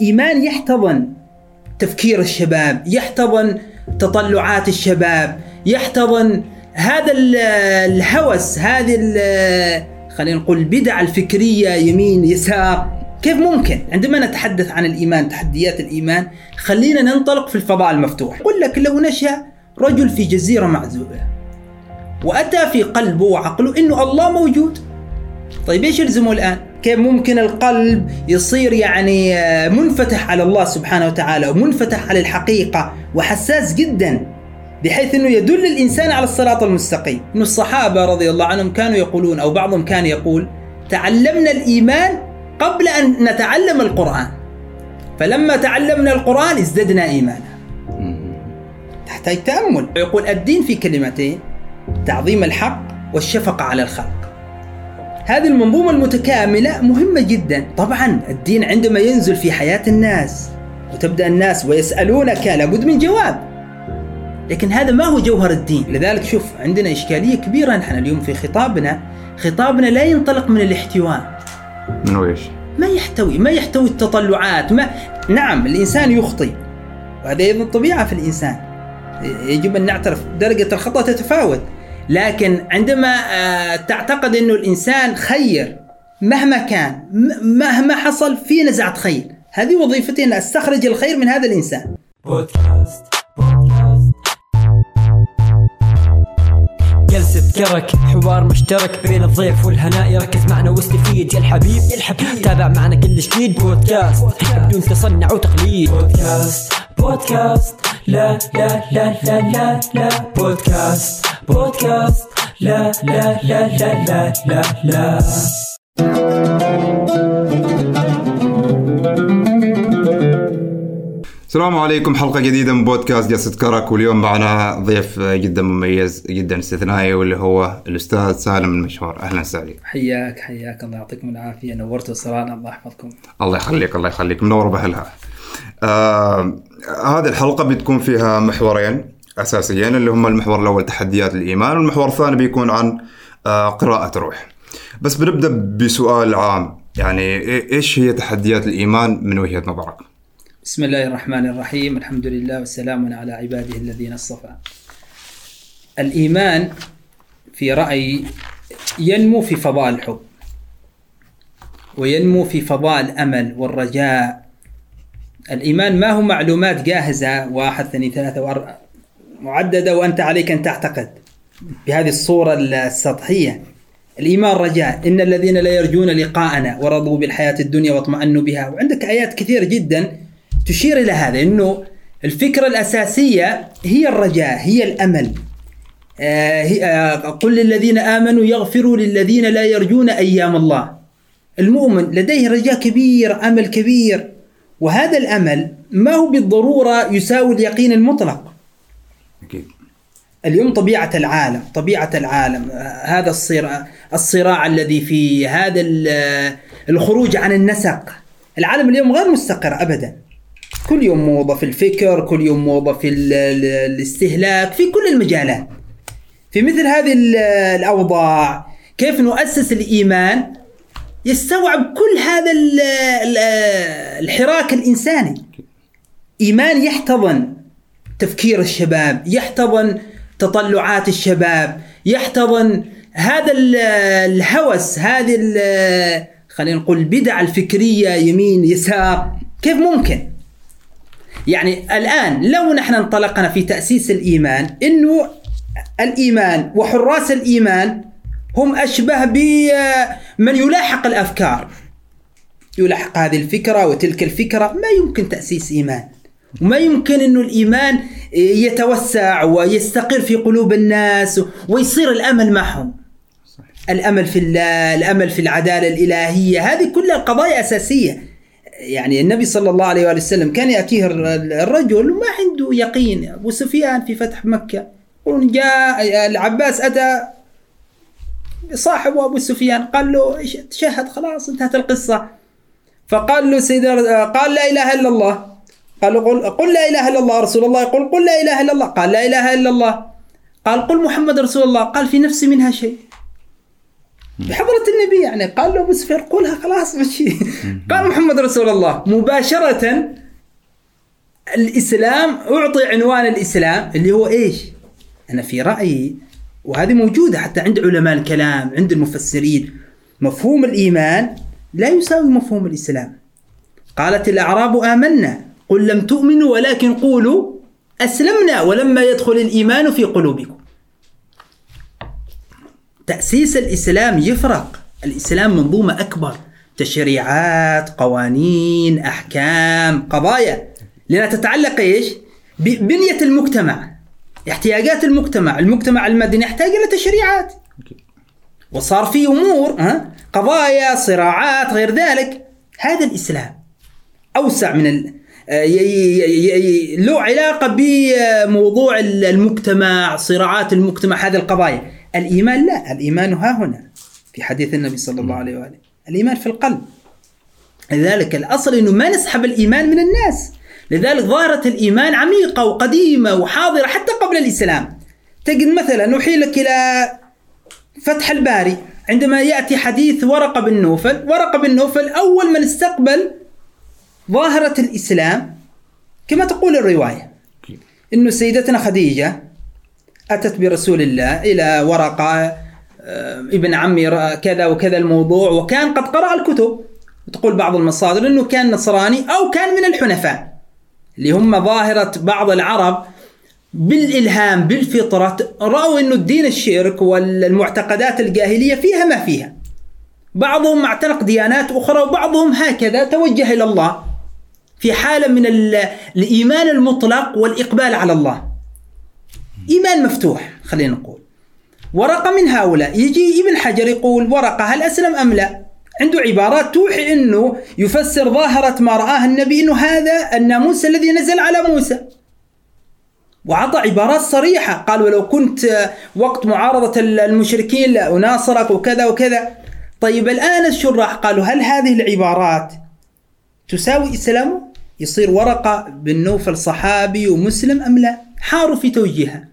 إيمان يحتضن تفكير الشباب يحتضن تطلعات الشباب يحتضن هذا الهوس هذه خلينا نقول البدع الفكرية يمين يسار. كيف ممكن؟ عندما نتحدث عن الإيمان تحديات الإيمان خلينا ننطلق في الفضاء المفتوح. أقول لك لو نشأ رجل في جزيرة معزولة وأتى في قلبه وعقله أنه الله موجود. طيب إيش يلزمه الآن؟ كيف ممكن القلب يصير يعني آه، منفتح على الله سبحانه وتعالى ومنفتح على الحقيقة وحساس جدا بحيث إنه يدل الإنسان على الصراط المستقيم، إنه الصحابة رضي الله عنهم كانوا يقولون أو بعضهم كان يقول: تعلمنا الإيمان قبل أن نتعلم القرآن. فلما تعلمنا القرآن ازددنا إيمانا. تحتاج تأمل، يقول الدين في كلمتين تعظيم الحق والشفقة على الخلق. هذه المنظومة المتكاملة مهمة جدا. طبعا الدين عندما ينزل في حياة الناس وتبدأ الناس ويسألونك لابد من جواب. لكن هذا ما هو جوهر الدين؟ لذلك شوف عندنا إشكالية كبيرة نحن اليوم في خطابنا. خطابنا لا ينطلق من الاحتواء من إيش؟ ما يحتوي ما يحتوي التطلعات ما نعم الإنسان يخطئ وهذا أيضا طبيعة في الإنسان. يجب أن نعترف درجة الخطأ تتفاوت. لكن عندما آه، تعتقد أنه الإنسان خير مهما كان مهما حصل في نزعة خير. هذه وظيفتي أن أستخرج الخير من هذا الإنسان. بودكاست بودكاست. جلسة كرك حوار مشترك بين الضيف والهناء يركز معنا واستفيد يا الحبيب يا الحبيب. تابع معنا كل جديد بودكاست. بدون تصنع وتقليد. بودكاست. بودكاست. لا لا لا لا لا لا. بودكاست. بودكاست لا لا لا لا لا لا لا السلام عليكم حلقة جديدة من بودكاست جلسة كرك واليوم معنا ضيف جدا مميز جدا استثنائي واللي هو الأستاذ سالم المشهور. أهلا وسهلا. حياك حياك الله. يعطيكم العافية. نورتوا الصراحة الله يحفظكم. الله يخليك الله يخليك. منور بأهلها. آه هذه الحلقة بتكون فيها محورين. أساسيين اللي هم المحور الأول تحديات الإيمان والمحور الثاني بيكون عن آه قراءة روح بس بنبدأ بسؤال عام يعني إيش هي تحديات الإيمان من وجهة نظرك؟ بسم الله الرحمن الرحيم الحمد لله والسلام على عباده الذين اصطفى. الإيمان في رأيي ينمو في فضاء الحب وينمو في فضاء الأمل والرجاء. الإيمان ما هو معلومات جاهزة واحد اثنين وأربعة معددة وأنت عليك أن تعتقد بهذه الصورة السطحية. الإيمان رجاء. إن الذين لا يرجون لقاءنا ورضوا بالحياة الدنيا واطمأنوا بها. وعندك آيات كثيرة جدا تشير إلى هذا أنه الفكرة الأساسية هي الرجاء هي الأمل. آه, آه، قل للذين آمنوا يغفروا للذين لا يرجون أيام الله. المؤمن لديه رجاء كبير أمل كبير. وهذا الأمل ما هو بالضرورة يساوي اليقين المطلق. أكيد. اليوم طبيعة العالم طبيعة العالم آه، هذا الصراع الصراع الذي في هذا الخروج عن النسق. العالم اليوم غير مستقر أبدا. كل يوم موضة في الفكر كل يوم موضة في الاستهلاك في كل المجالات. في مثل هذه الأوضاع كيف نؤسس الإيمان؟ يستوعب كل هذا الحراك الإنساني. إيمان يحتضن. تفكير الشباب يحتضن تطلعات الشباب يحتضن هذا الهوس هذه خلينا نقول البدع الفكرية يمين يسار كيف ممكن؟ يعني الآن لو نحن انطلقنا في تأسيس الإيمان أنه الإيمان وحراس الإيمان هم أشبه بمن يلاحق الأفكار. يلاحق هذه الفكرة وتلك الفكرة ما يمكن تأسيس إيمان. وما يمكن أنه الإيمان يتوسع ويستقر في قلوب الناس ويصير الأمل معهم. الأمل في الله الأمل في العدالة الإلهية هذه كلها قضايا أساسية. يعني النبي صلى الله عليه وآله وسلم كان يأتيه الرجل ما عنده يقين أبو سفيان في فتح مكة. جاء العباس أتى. صاحبه أبو سفيان قال له تشهد خلاص انتهت القصة. فقال له سيد قال لا إله إلا الله. قال له قل, قل لا إله إلا الله رسول الله. يقول قل لا إله إلا الله. قال لا إله إلا الله. قال قل محمد رسول الله. قال في نفسي منها شيء. بحضرة النبي يعني قال له أبو سفيان قولها خلاص مشي قال محمد رسول الله مباشرة الإسلام أعطي عنوان الإسلام اللي هو إيش؟ أنا في رأيي وهذه موجودة حتى عند علماء الكلام عند المفسرين مفهوم الإيمان لا يساوي مفهوم الإسلام. قالت الأعراب آمنا قل لم تؤمنوا ولكن قولوا أسلمنا ولما يدخل الإيمان في قلوبكم. تأسيس الإسلام يفرق. الإسلام منظومة أكبر. تشريعات قوانين أحكام قضايا. لأنها تتعلق إيش؟ ببنية المجتمع. احتياجات المجتمع. المجتمع المدني يحتاج إلى تشريعات. وصار في أمور ها؟ قضايا صراعات غير ذلك. هذا الإسلام أوسع من. له علاقة بموضوع المجتمع صراعات المجتمع هذه القضايا. الإيمان لا الإيمان ها هنا في حديث النبي صلى الله عليه وآله. الإيمان في القلب. لذلك الأصل أنه ما نسحب الإيمان من الناس. لذلك ظاهرة الإيمان عميقة وقديمة وحاضرة حتى قبل الإسلام. تجد مثلا أحيلك إلى فتح الباري. عندما يأتي حديث ورقة بن نوفل ورقة بن نوفل أول من استقبل ظاهرة الإسلام كما تقول الرواية. أنه سيدتنا خديجة أتت برسول الله إلى ورقة آه، ابن عمي كذا وكذا الموضوع وكان قد قرأ الكتب. تقول بعض المصادر أنه كان نصراني أو كان من الحنفاء اللي هم ظاهرة بعض العرب بالإلهام بالفطرة رأوا أنه الدين الشرك والمعتقدات الجاهلية فيها ما فيها. بعضهم اعتنق ديانات أخرى وبعضهم هكذا توجه إلى الله. في حالة من الإيمان المطلق والإقبال على الله. إيمان مفتوح خلينا نقول. ورقة من هؤلاء. يجي ابن حجر يقول ورقة هل أسلم أم لا؟ عنده عبارات توحي أنه يفسر ظاهرة ما رآه النبي أنه هذا الناموس الذي نزل على موسى. وعطى عبارات صريحة. قال ولو كنت وقت معارضة المشركين لأناصرك وكذا وكذا. طيب الآن الشراح قالوا هل هذه العبارات تساوي إسلامه؟ يصير ورقة بن نوفل صحابي ومسلم أم لا؟ حاروا في توجيهها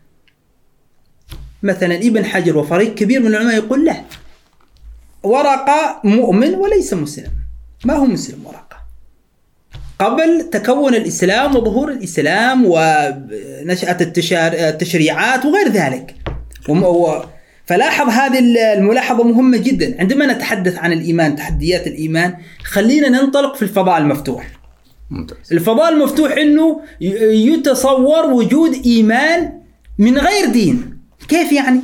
مثلا ابن حجر وفريق كبير من العلماء يقول لا ورقة مؤمن وليس مسلم. ما هو مسلم ورقة؟ قبل تكون الإسلام وظهور الإسلام ونشأة التشريعات وغير ذلك. فلاحظ هذه الملاحظة مهمة جدا. عندما نتحدث عن الإيمان تحديات الإيمان خلينا ننطلق في الفضاء المفتوح. ممتاز. الفضاء المفتوح إنه يتصور وجود إيمان من غير دين. كيف يعني؟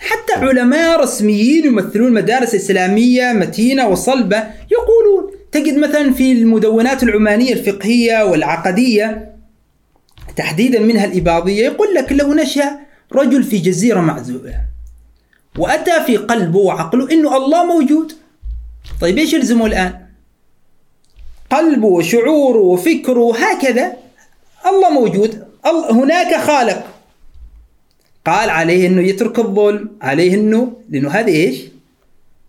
حتى علماء رسميين يمثلون مدارس إسلامية متينة وصلبة يقولون تجد مثلا في المدونات العمانية الفقهية والعقدية تحديدا منها الإباضية يقول لك لو نشأ رجل في جزيرة معزولة وأتى في قلبه وعقله انه الله موجود. طيب إيش يلزمه الآن؟ قلبه وشعوره وفكره هكذا. الله موجود. هناك خالق. قال عليه إنه يترك الظلم عليه إنه لأنه هذا إيش؟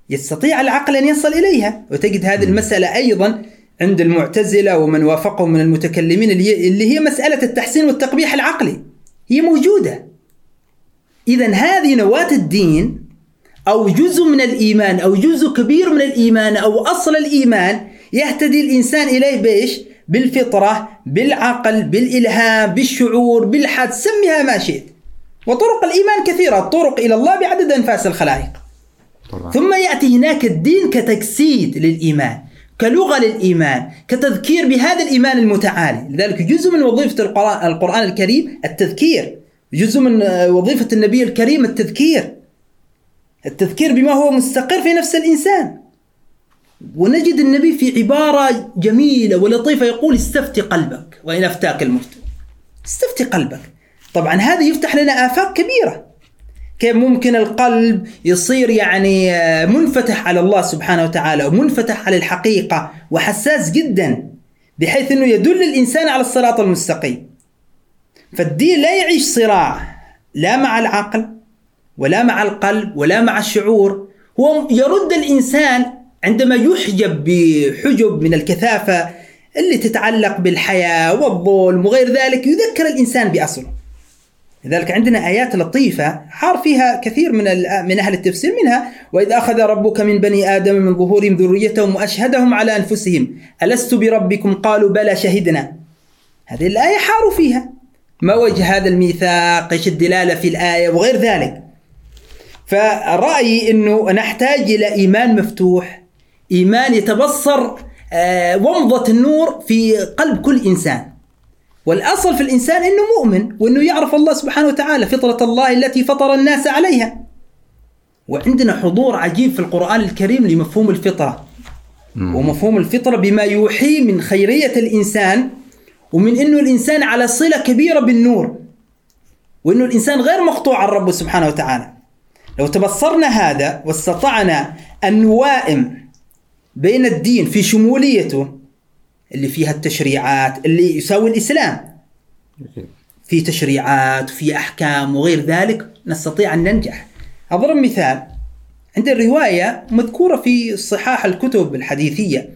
يستطيع العقل أن يصل إليها. وتجد هذه المسألة أيضا عند المعتزلة ومن وافقهم من المتكلمين اللي هي مسألة التحسين والتقبيح العقلي. هي موجودة. اذا هذه نواة الدين أو جزء من الإيمان أو جزء كبير من الإيمان أو أصل الإيمان يهتدي الإنسان إليه بإيش؟ بالفطرة بالعقل بالإلهام بالشعور بالحد سميها ما شئت وطرق الإيمان كثيرة الطرق إلى الله بعدد أنفاس الخلائق طبعا. ثم يأتي هناك الدين كتجسيد للإيمان كلغة للإيمان كتذكير بهذا الإيمان المتعالي لذلك جزء من وظيفة القرآن الكريم التذكير جزء من وظيفة النبي الكريم التذكير. التذكير بما هو مستقر في نفس الإنسان. ونجد النبي في عبارة جميلة ولطيفة يقول استفتي قلبك. وإن أفتاك المفتي استفتي قلبك. طبعا هذا يفتح لنا آفاق كبيرة. كيف ممكن القلب يصير يعني آه، منفتح على الله سبحانه وتعالى ومنفتح على الحقيقة وحساس جدا بحيث أنه يدل الإنسان على الصراط المستقيم. فالدين لا يعيش صراع لا مع العقل ولا مع القلب ولا مع الشعور. هو يرد الإنسان عندما يحجب بحجب من الكثافة اللي تتعلق بالحياة والظلم وغير ذلك يذكر الإنسان بأصله. لذلك عندنا آيات لطيفة حار فيها كثير من من أهل التفسير منها وإذ أخذ ربك من بني آدم من ظهورهم ذريتهم وأشهدهم على أنفسهم ألست بربكم؟ قالوا بلى شهدنا. هذه الآية حاروا فيها. ما وجه هذا الميثاق؟ إيش الدلالة في الآية؟ وغير ذلك. فرأيي أنه نحتاج إلى إيمان مفتوح إيمان يتبصر آه، ومضة النور في قلب كل إنسان. والأصل في الإنسان أنه مؤمن وأنه يعرف الله سبحانه وتعالى فطرة الله التي فطر الناس عليها. وعندنا حضور عجيب في القرآن الكريم لمفهوم الفطرة. ومفهوم الفطرة بما يوحي من خيرية الإنسان ومن أنه الإنسان على صلة كبيرة بالنور وأنه الإنسان غير مقطوع عن ربه سبحانه وتعالى. لو تبصرنا هذا واستطعنا أن نوائم بين الدين في شموليته اللي فيها التشريعات اللي يساوي الإسلام. في تشريعات وفي أحكام وغير ذلك نستطيع أن ننجح. أضرب مثال. عند الرواية مذكورة في صحاح الكتب الحديثية.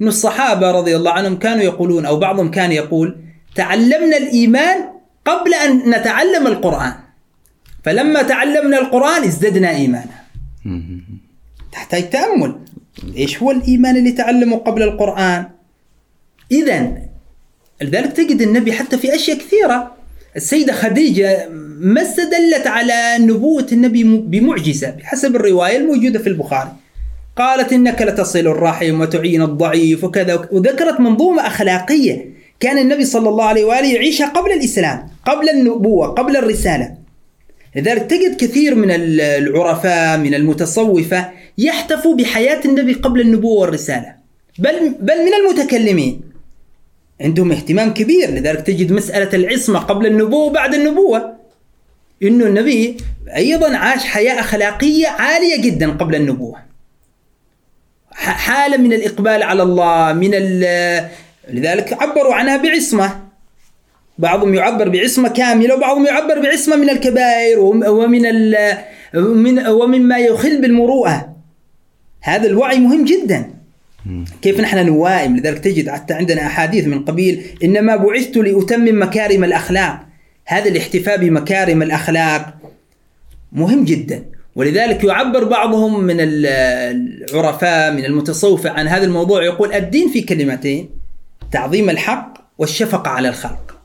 أن الصحابة رضي الله عنهم كانوا يقولون أو بعضهم كان يقول تعلمنا الإيمان قبل أن نتعلم القرآن. فلما تعلمنا القرآن ازددنا إيمانا. تحتاج تأمل. إيش هو الإيمان اللي تعلمه قبل القرآن؟ إذا لذلك تجد النبي حتى في أشياء كثيرة. السيدة خديجة ما استدلت على نبوة النبي بمعجزة بحسب الرواية الموجودة في البخاري. قالت إنك لتصل الرحم وتعين الضعيف وكذا وك- وذكرت منظومة أخلاقية. كان النبي صلى الله عليه وآله يعيشها قبل الإسلام قبل النبوة قبل الرسالة. لذلك تجد كثير من ال- العرفاء من المتصوفة يحتفوا بحياة النبي قبل النبوة والرسالة. بل بل من المتكلمين. عندهم اهتمام كبير. لذلك تجد مسألة العصمة قبل النبوة وبعد النبوة. إنه النبي أيضا عاش حياة أخلاقية عالية جدا قبل النبوة. حالة من الإقبال على الله من لذلك عبروا عنها بعصمة. بعضهم يعبر بعصمة كاملة وبعضهم يعبر بعصمة من الكبائر وم- ومن ال من ومما يخل بالمروءة. هذا الوعي مهم جدا. كيف نحن نوائم؟ لذلك تجد حتى عندنا أحاديث من قبيل إنما بعثت لأتمم مكارم الأخلاق. هذا الاحتفاء بمكارم الأخلاق مهم جدا. ولذلك يعبر بعضهم من ال- العرفاء من المتصوفة عن هذا الموضوع يقول الدين في كلمتين تعظيم الحق والشفقة على الخلق.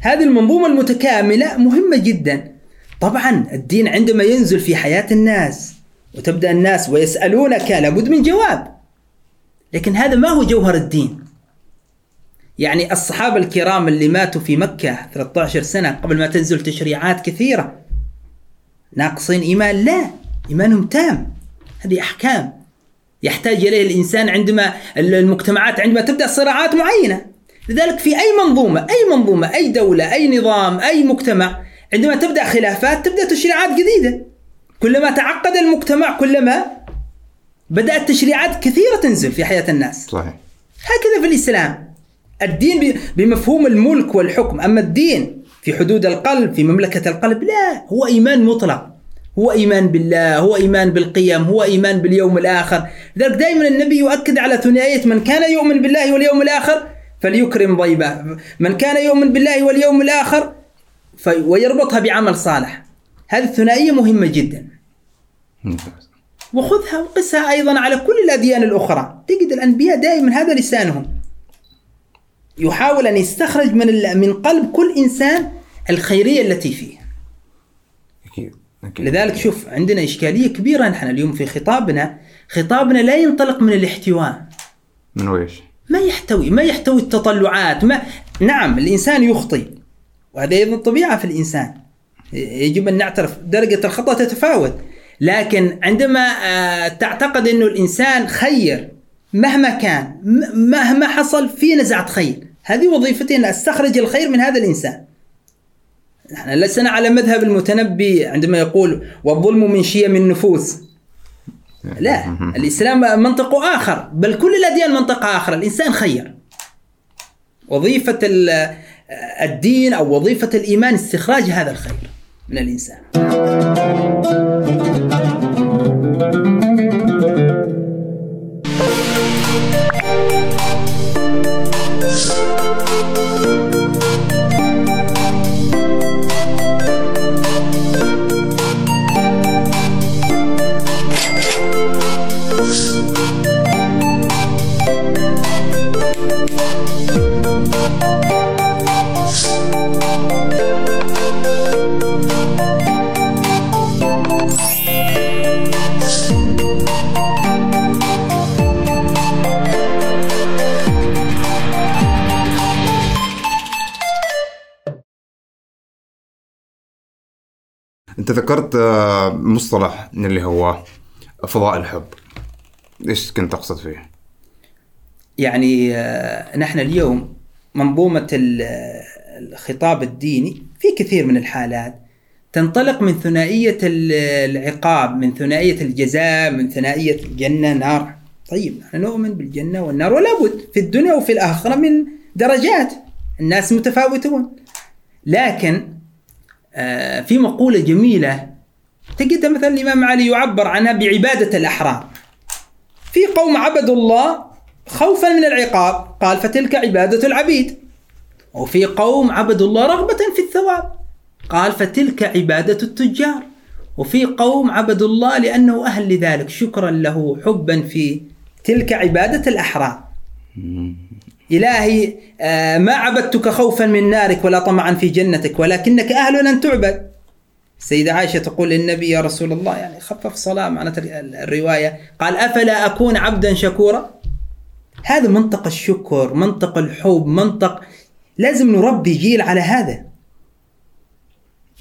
هذه المنظومة المتكاملة مهمة جدا. طبعا الدين عندما ينزل في حياة الناس وتبدأ الناس ويسألونك لابد من جواب. لكن هذا ما هو جوهر الدين؟ يعني الصحابة الكرام اللي ماتوا في مكة 13 سنة قبل ما تنزل تشريعات كثيرة ناقصين إيمان؟ لا إيمانهم تام. هذه أحكام. يحتاج إليه الإنسان عندما المجتمعات عندما تبدأ صراعات معينة. لذلك في أي منظومة أي منظومة أي دولة أي نظام أي مجتمع عندما تبدأ خلافات تبدأ تشريعات جديدة. كلما تعقد المجتمع كلما بدأت تشريعات كثيرة تنزل في حياة الناس. صحيح. هكذا في الإسلام. الدين بمفهوم الملك والحكم. أما الدين في حدود القلب في مملكة القلب لا هو إيمان مطلق. هو إيمان بالله هو إيمان بالقيم هو إيمان باليوم الآخر. لذلك دائما النبي يؤكد على ثنائية من كان يؤمن بالله واليوم الآخر فليكرم ضيبه. من كان يؤمن بالله واليوم الآخر في ويربطها بعمل صالح. هذه الثنائية مهمة جدا. وخذها وقسها أيضا على كل الأديان الأخرى. تجد الأنبياء دائما هذا لسانهم. يحاول أن يستخرج من من قلب كل إنسان الخيرية التي فيه. أكيد أكيد. لذلك شوف عندنا إشكالية كبيرة نحن اليوم في خطابنا. خطابنا لا ينطلق من الاحتواء من ويش؟ ما يحتوي ما يحتوي التطلعات ما نعم الإنسان يخطئ وهذا أيضا طبيعة في الإنسان. يجب أن نعترف درجة الخطأ تتفاوت. لكن عندما آه، تعتقد أنه الإنسان خير مهما كان مهما حصل في نزعة خير. هذه وظيفتي أن أستخرج الخير من هذا الإنسان. نحن لسنا على مذهب المتنبي عندما يقول والظلم من شيم النفوس لا الإسلام منطق آخر بل كل الأديان منطق آخر الإنسان خير. وظيفة ال- الدين أو وظيفة الإيمان استخراج هذا الخير من الإنسان. أنت ذكرت آه، مصطلح اللي هو فضاء الحب. إيش كنت تقصد فيه؟ يعني آه، نحن اليوم منظومة ال- الخطاب الديني في كثير من الحالات تنطلق من ثنائية ال- العقاب من ثنائية الجزاء من ثنائية الجنة نار. طيب نحن نؤمن بالجنة والنار ولا بد في الدنيا وفي الآخرة من درجات. الناس متفاوتون. لكن آه، في مقولة جميلة. تجد مثلا الإمام علي يعبر عنها بعبادة الأحرار. في قوم عبدوا الله خوفا من العقاب. قال فتلك عبادة العبيد. وفي قوم عبدوا الله رغبة في الثواب. قال فتلك عبادة التجار. وفي قوم عبدوا الله لأنه أهل لذلك. شكرا له حبا في تلك عبادة الأحرار. إلهي آه، ما عبدتك خوفا من نارك ولا طمعا في جنتك ولكنك أهل أن تعبد. السيدة عائشة تقول للنبي يا رسول الله. يعني خفف صلاة معناته الرواية. قال أفلا أكون عبدا شكورا؟ هذا منطق الشكر منطق الحب منطق لازم نربي جيل على هذا.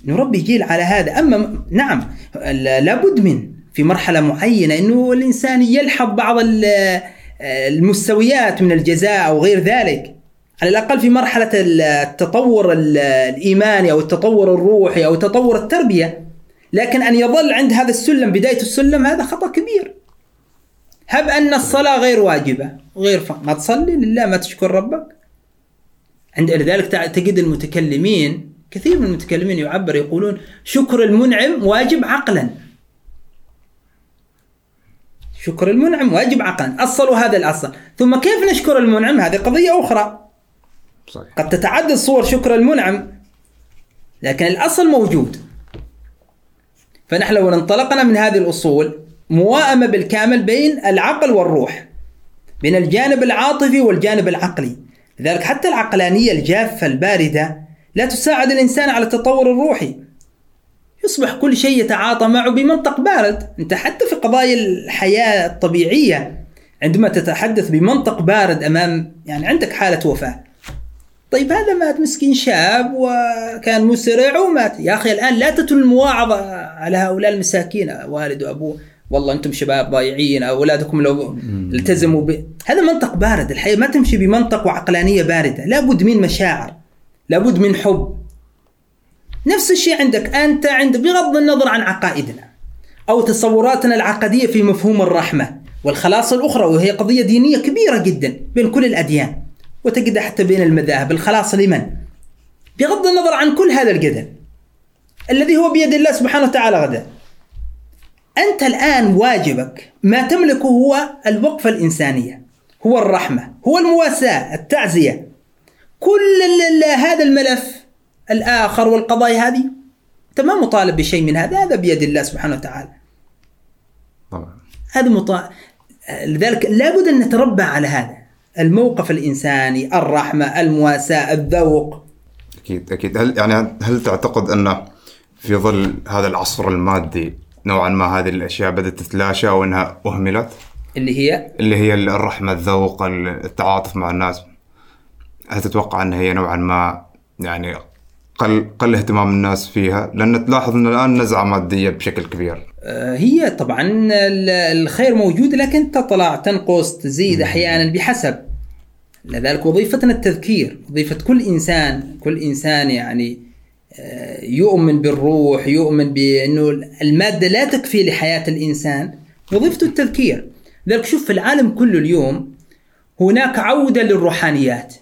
نربي جيل على هذا. أما نعم لا- لابد من في مرحلة معينة أنه الإنسان يلحظ بعض ال- المستويات من الجزاء أو غير ذلك. على الأقل في مرحلة التطور ال- الإيماني أو التطور الروحي أو تطور التربية. لكن أن يظل عند هذا السلم بداية السلم هذا خطأ كبير. هب أن الصلاة غير واجبة غير ف... ما تصلي لله ما تشكر ربك. عند لذلك تجد المتكلمين كثير من المتكلمين يعبر يقولون شكر المنعم واجب عقلا. شكر المنعم واجب عقلا أصلوا هذا الأصل. ثم كيف نشكر المنعم؟ هذه قضية أخرى. صحيح. قد تتعدد صور شكر المنعم لكن الأصل موجود. فنحن لو انطلقنا من هذه الأصول موائمة بالكامل بين العقل والروح بين الجانب العاطفي والجانب العقلي. لذلك حتى العقلانية الجافة الباردة لا تساعد الإنسان على التطور الروحي. يصبح كل شيء يتعاطى معه بمنطق بارد. أنت حتى في قضايا الحياة الطبيعية عندما تتحدث بمنطق بارد أمام يعني عندك حالة وفاة. طيب هذا مات مسكين شاب وكان مسرع ومات. يا أخي الآن لا تتل المواعظة على هؤلاء المساكين والد وأبوه والله أنتم شباب ضايعين أولادكم لو التزموا ب... هذا منطق بارد. الحياة ما تمشي بمنطق وعقلانية باردة. لابد من مشاعر لابد من حب. نفس الشيء عندك. أنت عند بغض النظر عن عقائدنا أو تصوراتنا العقدية في مفهوم الرحمة والخلاص الأخرى وهي قضية دينية كبيرة جدا بين كل الأديان وتجد حتى بين المذاهب. الخلاص لمن؟ بغض النظر عن كل هذا الجدل الذي هو بيد الله سبحانه وتعالى غدا. أنت الآن واجبك ما تملكه هو الوقفة الإنسانية هو الرحمة هو المواساة التعزية. كل هذا الملف الآخر والقضايا هذه؟ أنت ما مطالب بشيء من هذا هذا بيد الله سبحانه وتعالى. طبعا. هذا مطا... لذلك لابد أن نتربى على هذا. الموقف الإنساني الرحمة المواساة الذوق. أكيد أكيد. هل يعني هل تعتقد أن في ظل هذا العصر المادي نوعا ما هذه الأشياء بدأت تتلاشى أو انها أهملت؟ اللي هي؟ اللي هي الرحمة الذوق التعاطف مع الناس. هل تتوقع أن هي نوعا ما يعني قل قل اهتمام الناس فيها لأن تلاحظ ان الآن نزعة مادية بشكل كبير. آه، هي طبعا ال- الخير موجود لكن تطلع تنقص تزيد أحيانا بحسب. لذلك وظيفتنا التذكير وظيفة كل إنسان كل إنسان يعني آه، يؤمن بالروح يؤمن بأنه المادة لا تكفي لحياة الإنسان وظيفته التذكير. لذلك شوف في العالم كله اليوم هناك عودة للروحانيات.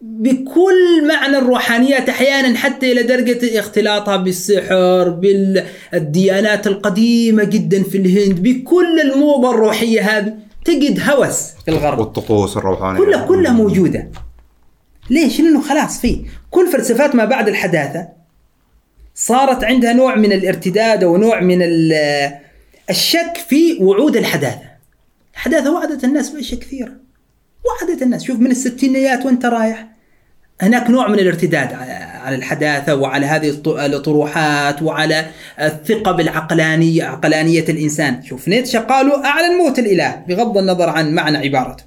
بكل معنى الروحانيات أحيانا حتى إلى درجة اختلاطها بالسحر بالديانات القديمة جدا في الهند بكل الموضه الروحية هذه تجد هوس في الغرب. والطقوس الروحانية. كلها كلها موجودة. ليش؟ لأنه خلاص في كل فلسفات ما بعد الحداثة صارت عندها نوع من الارتداد ونوع من ال- الشك في وعود الحداثة. الحداثة وعدت الناس بأشياء كثيرة. وعدت الناس. شوف من الستينيات وانت رايح. هناك نوع من الارتداد على- الحداثة وعلى هذه الط- الطروحات وعلى الثقة بالعقلانية عقلانية الإنسان. شوف نيتشه قالوا أعلن موت الإله بغض النظر عن معنى عبارته.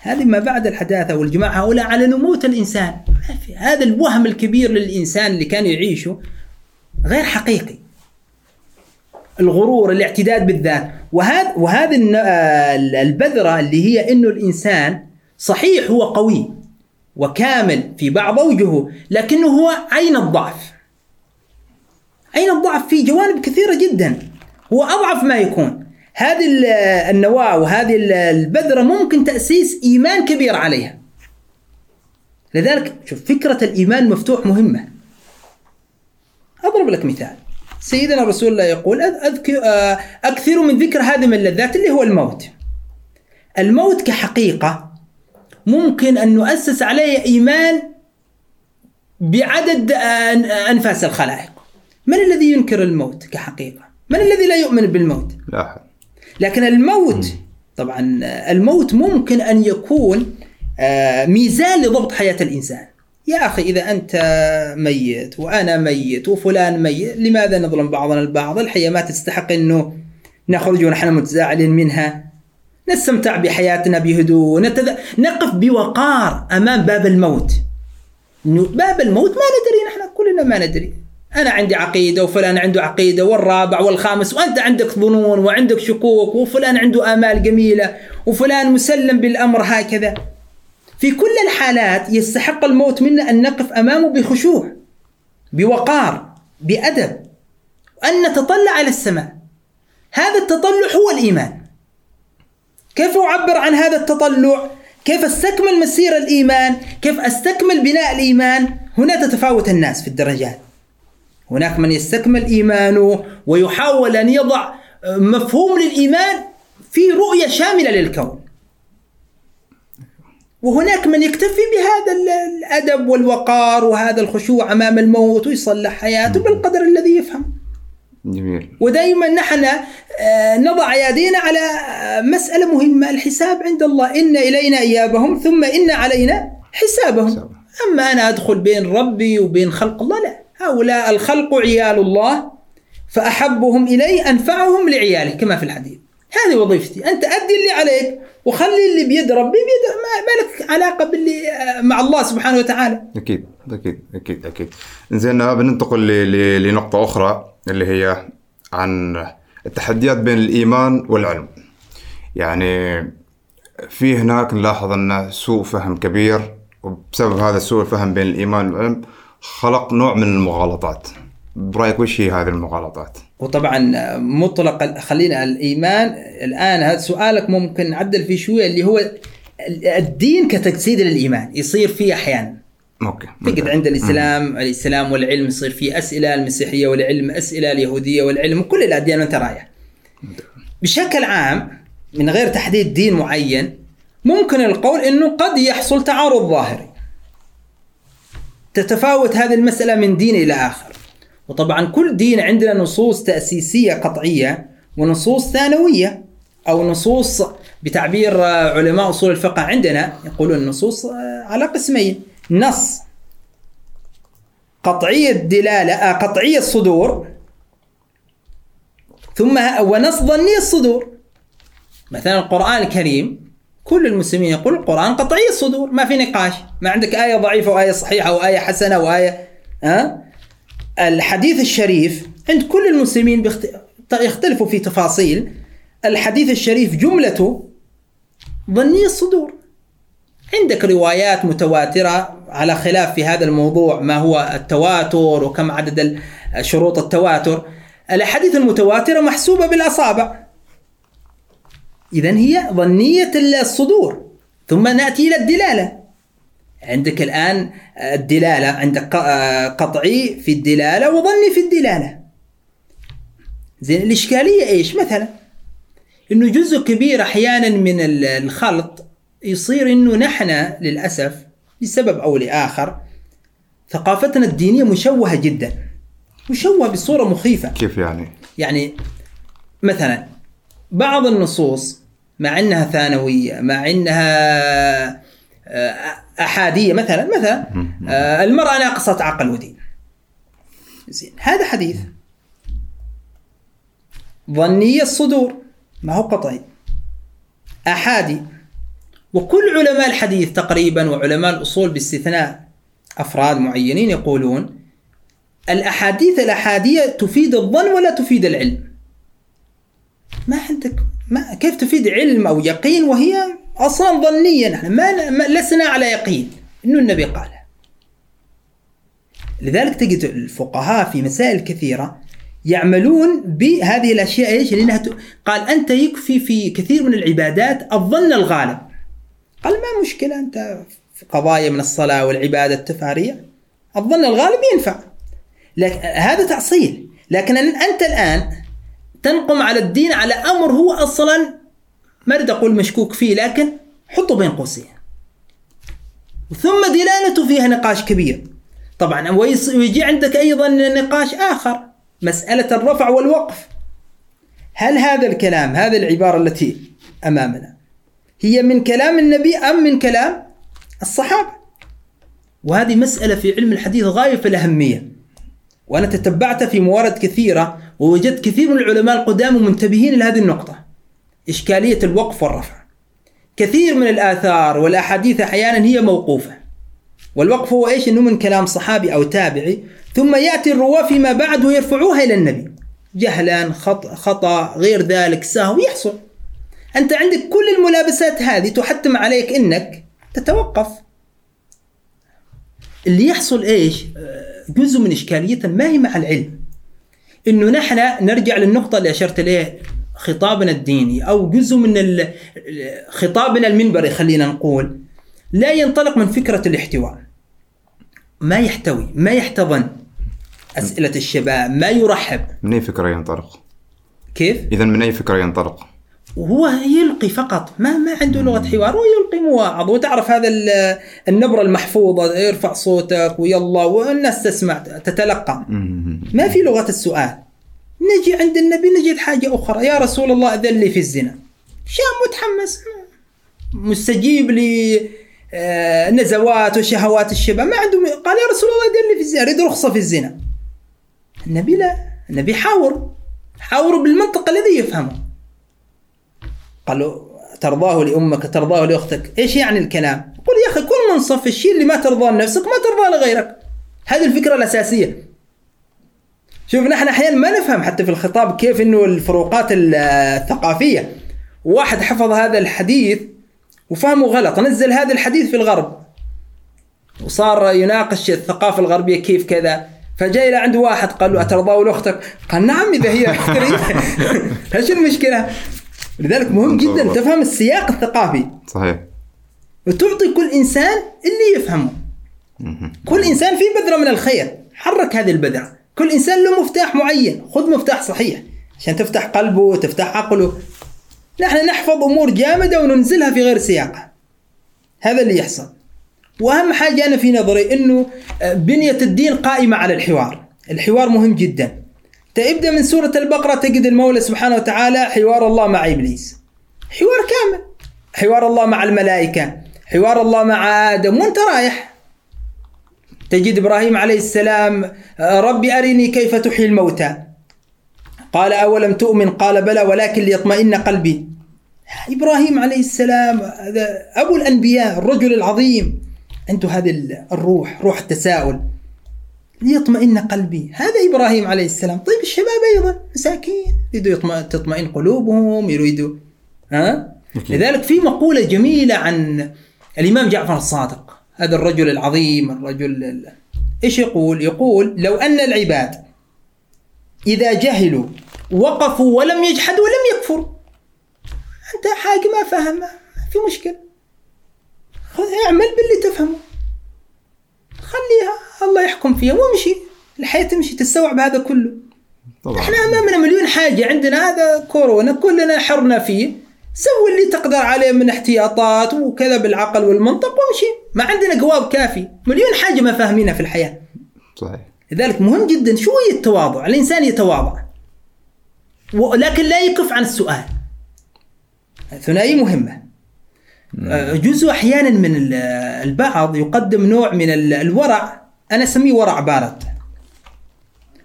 هذه ما بعد الحداثة والجماعة هؤلاء أعلنوا موت الإنسان. ما في. هذا الوهم الكبير للإنسان اللي كان يعيشه غير حقيقي. الغرور الاعتداد بالذات. وهذا وهذه آه، البذرة اللي هي إنه الإنسان صحيح هو قوي. وكامل في بعض أوجهه لكنه هو عين الضعف. عين الضعف في جوانب كثيرة جدا. هو أضعف ما يكون. هذه ال- النواة وهذه ال- البذرة ممكن تأسيس إيمان كبير عليها. لذلك شوف فكرة الإيمان مفتوح مهمة. أضرب لك مثال. سيدنا رسول الله يقول آه، أكثر من ذكر هذه من اللذات اللي هو الموت. الموت كحقيقة ممكن أن نؤسس عليه إيمان بعدد أن- أنفاس الخلائق. من الذي ينكر الموت كحقيقة؟ من الذي لا يؤمن بالموت؟ لا أحد. لكن الموت طبعا الموت ممكن أن يكون آه، ميزان لضبط حياة الإنسان. يا أخي إذا أنت ميت وأنا ميت وفلان ميت لماذا نظلم بعضنا البعض؟ الحياة ما تستحق إنه نخرج ونحن متزاعلين منها. نستمتع بحياتنا بهدوء نتذ... نقف بوقار أمام باب الموت. باب الموت ما ندري نحن كلنا ما ندري. أنا عندي عقيدة وفلان عنده عقيدة والرابع والخامس وأنت عندك ظنون وعندك شكوك وفلان عنده آمال جميلة وفلان مسلم بالأمر هكذا. في كل الحالات يستحق الموت منا أن نقف أمامه بخشوع بوقار بأدب وان نتطلع على السماء. هذا التطلع هو الإيمان. كيف أعبر عن هذا التطلع؟ كيف أستكمل مسير الإيمان؟ كيف أستكمل بناء الإيمان؟ هنا تتفاوت الناس في الدرجات. هناك من يستكمل إيمانه ويحاول أن يضع مفهوم للإيمان في رؤية شاملة للكون. وهناك من يكتفي بهذا ال- الأدب والوقار وهذا الخشوع أمام الموت ويصلح حياته بالقدر الذي يفهم. جميل. ودائما نحن آه، نضع ايادينا على آه، مسألة مهمة الحساب عند الله. إن إلينا إيابهم ثم إن علينا حسابهم. أما أنا أدخل بين ربي وبين خلق الله؟ لا. هؤلاء الخلق عيال الله فأحبهم إلي أنفعهم لعياله كما في الحديث. هذه وظيفتي. أنت أدي اللي عليك وخلي اللي بيد ربي بيد ما لك علاقة باللي آه، مع الله سبحانه وتعالى. أكيد أكيد أكيد أكيد. زين بننتقل لنقطة أخرى. اللي هي عن التحديات بين الإيمان والعلم. يعني في هناك نلاحظ أن سوء فهم كبير وبسبب هذا سوء الفهم بين الإيمان والعلم خلق نوع من المغالطات. برأيك وش هي هذه المغالطات؟ وطبعا مطلق خلينا الإيمان الآن هذا سؤالك ممكن نعدل فيه شوية اللي هو ال- الدين كتجسيد للإيمان يصير فيه أحيانا. أوكي تجد عند الإسلام الإسلام والعلم يصير فيه أسئلة المسيحية والعلم أسئلة اليهودية والعلم كل الأديان وأنت رايح. بشكل عام من غير تحديد دين معين ممكن القول إنه قد يحصل تعارض ظاهري. تتفاوت هذه المسألة من دين إلى آخر. وطبعا كل دين عندنا نصوص تأسيسية قطعية ونصوص ثانوية أو نصوص بتعبير آه، علماء أصول الفقه عندنا يقولون النصوص آه، على قسمين. نص. قطعي الدلالة آه، قطعي الصدور. ثم ونص ظني الصدور. مثلا القرآن الكريم كل المسلمين يقول القرآن قطعي الصدور ما في نقاش. ما عندك آية ضعيفة وآية صحيحة وآية حسنة وآية ها الحديث الشريف عند كل المسلمين بيخت... يختلفوا في تفاصيل. الحديث الشريف جملته ظني الصدور. عندك روايات متواترة على خلاف في هذا الموضوع ما هو التواتر وكم عدد شروط التواتر. الأحاديث المتواترة محسوبة بالأصابع. إذا هي ظنية الصدور. ثم نأتي إلى الدلالة. عندك الآن الدلالة. عندك ق- قطعي في الدلالة وظني في الدلالة. زين الإشكالية إيش؟ مثلا إنه جزء كبير أحيانا من ال- الخلط يصير إنه نحن للأسف لسبب أو لآخر ثقافتنا الدينية مشوهة جدا مشوهة بصورة مخيفة. كيف يعني؟ يعني مثلا بعض النصوص مع إنها ثانوية مع إنها آه، أحادية مثلا مثلا آه، المرأة ناقصة عقل ودين. زين هذا حديث. ظني الصدور ما هو قطعي. أحادي. وكل علماء الحديث تقريبا وعلماء الأصول باستثناء أفراد معينين يقولون الأحاديث الأحادية تفيد الظن ولا تفيد العلم ما عندك ما كيف تفيد علم أو يقين وهي أصلا ظنية نحن ما, لسنا على يقين إنه النبي قالها لذلك تجد الفقهاء في مسائل كثيرة يعملون بهذه الأشياء إيش؟ لأنها ت... قال أنت يكفي في كثير من العبادات الظن الغالب. قال ما مشكلة أنت في قضايا من الصلاة والعبادة التفارية الظن الغالب ينفع. لكن هذا تأصيل، لكن أنت الآن تنقم على الدين على أمر هو أصلا ما أريد أقول مشكوك فيه لكن حطه بين قوسين. ثم دلالته فيها نقاش كبير. طبعا ويجي عندك أيضا نقاش آخر مسألة الرفع والوقف هل هذا الكلام هذه العبارة التي أمامنا هي من كلام النبي أم من كلام الصحابة؟ وهذه مسألة في علم الحديث غاية في الأهمية. وأنا تتبعت في موارد كثيرة ووجدت كثير من العلماء القدام منتبهين لهذه النقطة. إشكالية الوقف والرفع. كثير من الآثار والأحاديث أحيانا هي موقوفة. والوقف هو إيش؟ أنه من كلام صحابي أو تابعي. ثم يأتي الرواة فيما بعد ويرفعوها إلى النبي. جهلا خطأ غير ذلك سهو يحصل. أنت عندك كل الملابسات هذه تحتم عليك أنك تتوقف اللي يحصل إيش جزء من إشكالية ما هي مع العلم أنه نحن نرجع للنقطة اللي أشرت إليه خطابنا الديني أو جزء من خطابنا المنبري خلينا نقول لا ينطلق من فكرة الاحتواء ما يحتوي ما يحتضن أسئلة الشباب ما يرحب من أي فكرة ينطلق؟ كيف؟ إذا من أي فكرة ينطلق؟ وهو يلقي فقط ما ما عنده لغة حوار هو يلقي مواعظ وتعرف هذا النبرة المحفوظة يرفع صوتك ويلا والناس تسمع تتلقى. ما في لغة السؤال. نجي عند النبي نجد حاجة أخرى. يا رسول الله أذن لي في الزنا. شاب متحمس. مستجيب لي آه، نزوات وشهوات الشباب. ما عنده قال يا رسول الله أذن لي في الزنا. أريد رخصة في الزنا. النبي لا. النبي حاور. حاور بالمنطق الذي يفهمه. قالوا ترضاه لأمك ترضاه لأختك. إيش يعني الكلام؟ قل يا أخي كن منصف الشيء اللي ما ترضاه لنفسك ما ترضاه لغيرك. هذه الفكرة الأساسية. شوف نحن أحيانا ما نفهم حتى في الخطاب كيف أنه الفروقات الثقافية. واحد حفظ هذا الحديث وفهمه غلط. نزل هذا الحديث في الغرب. وصار يناقش الثقافة الغربية كيف كذا. فجاء إلى عند واحد قال له أترضاه لأختك؟ قال نعم إذا هي إيش المشكلة؟ لذلك مهم جدا تفهم السياق الثقافي. صحيح. وتعطي كل إنسان اللي يفهمه. كل إنسان فيه بذرة من الخير. حرك هذه البذرة كل إنسان له مفتاح معين. خذ مفتاح صحيح. عشان تفتح قلبه وتفتح عقله. نحن نحفظ أمور جامدة وننزلها في غير سياقها هذا اللي يحصل. وأهم حاجة أنا في نظري إنه بنية الدين قائمة على الحوار. الحوار مهم جدا. تبدأ من سورة البقرة تجد المولى سبحانه وتعالى حوار الله مع إبليس. حوار كامل. حوار الله مع الملائكة. حوار الله مع آدم. وانت رايح. تجد إبراهيم عليه السلام ربي أرني كيف تحيي الموتى. قال أولم تؤمن؟ قال بلى ولكن ليطمئن قلبي. إبراهيم عليه السلام هذا أبو الأنبياء الرجل العظيم. عنده هذه الروح روح التساؤل. ليطمئن قلبي. هذا إبراهيم عليه السلام. طيب الشباب أيضا مساكين. يريدوا تطمئن قلوبهم يريدوا ها؟ لذلك في مقولة جميلة عن الإمام جعفر الصادق هذا الرجل العظيم الرجل إيش يقول؟ يقول لو أن العباد إذا جهلوا وقفوا ولم يجحدوا ولم يكفروا. أنت حاجة ما فهم في مشكلة. اعمل باللي تفهمه. خليها. الله يحكم فيها وامشي. الحياة تمشي تستوعب هذا كله. طبعا. إحنا أمامنا مليون حاجة عندنا هذا كورونا كلنا حرنا فيه. سوي اللي تقدر عليه من احتياطات وكذا بالعقل والمنطق وامشي. ما عندنا جواب كافي. مليون حاجة ما فاهمينها في الحياة. صحيح. لذلك مهم جدا شوية التواضع الإنسان يتواضع. ولكن لا يكف عن السؤال. ثنائية مهمة. آه، جزء أحيانا من البعض يقدم نوع من الورع أنا أسميه ورع بارد.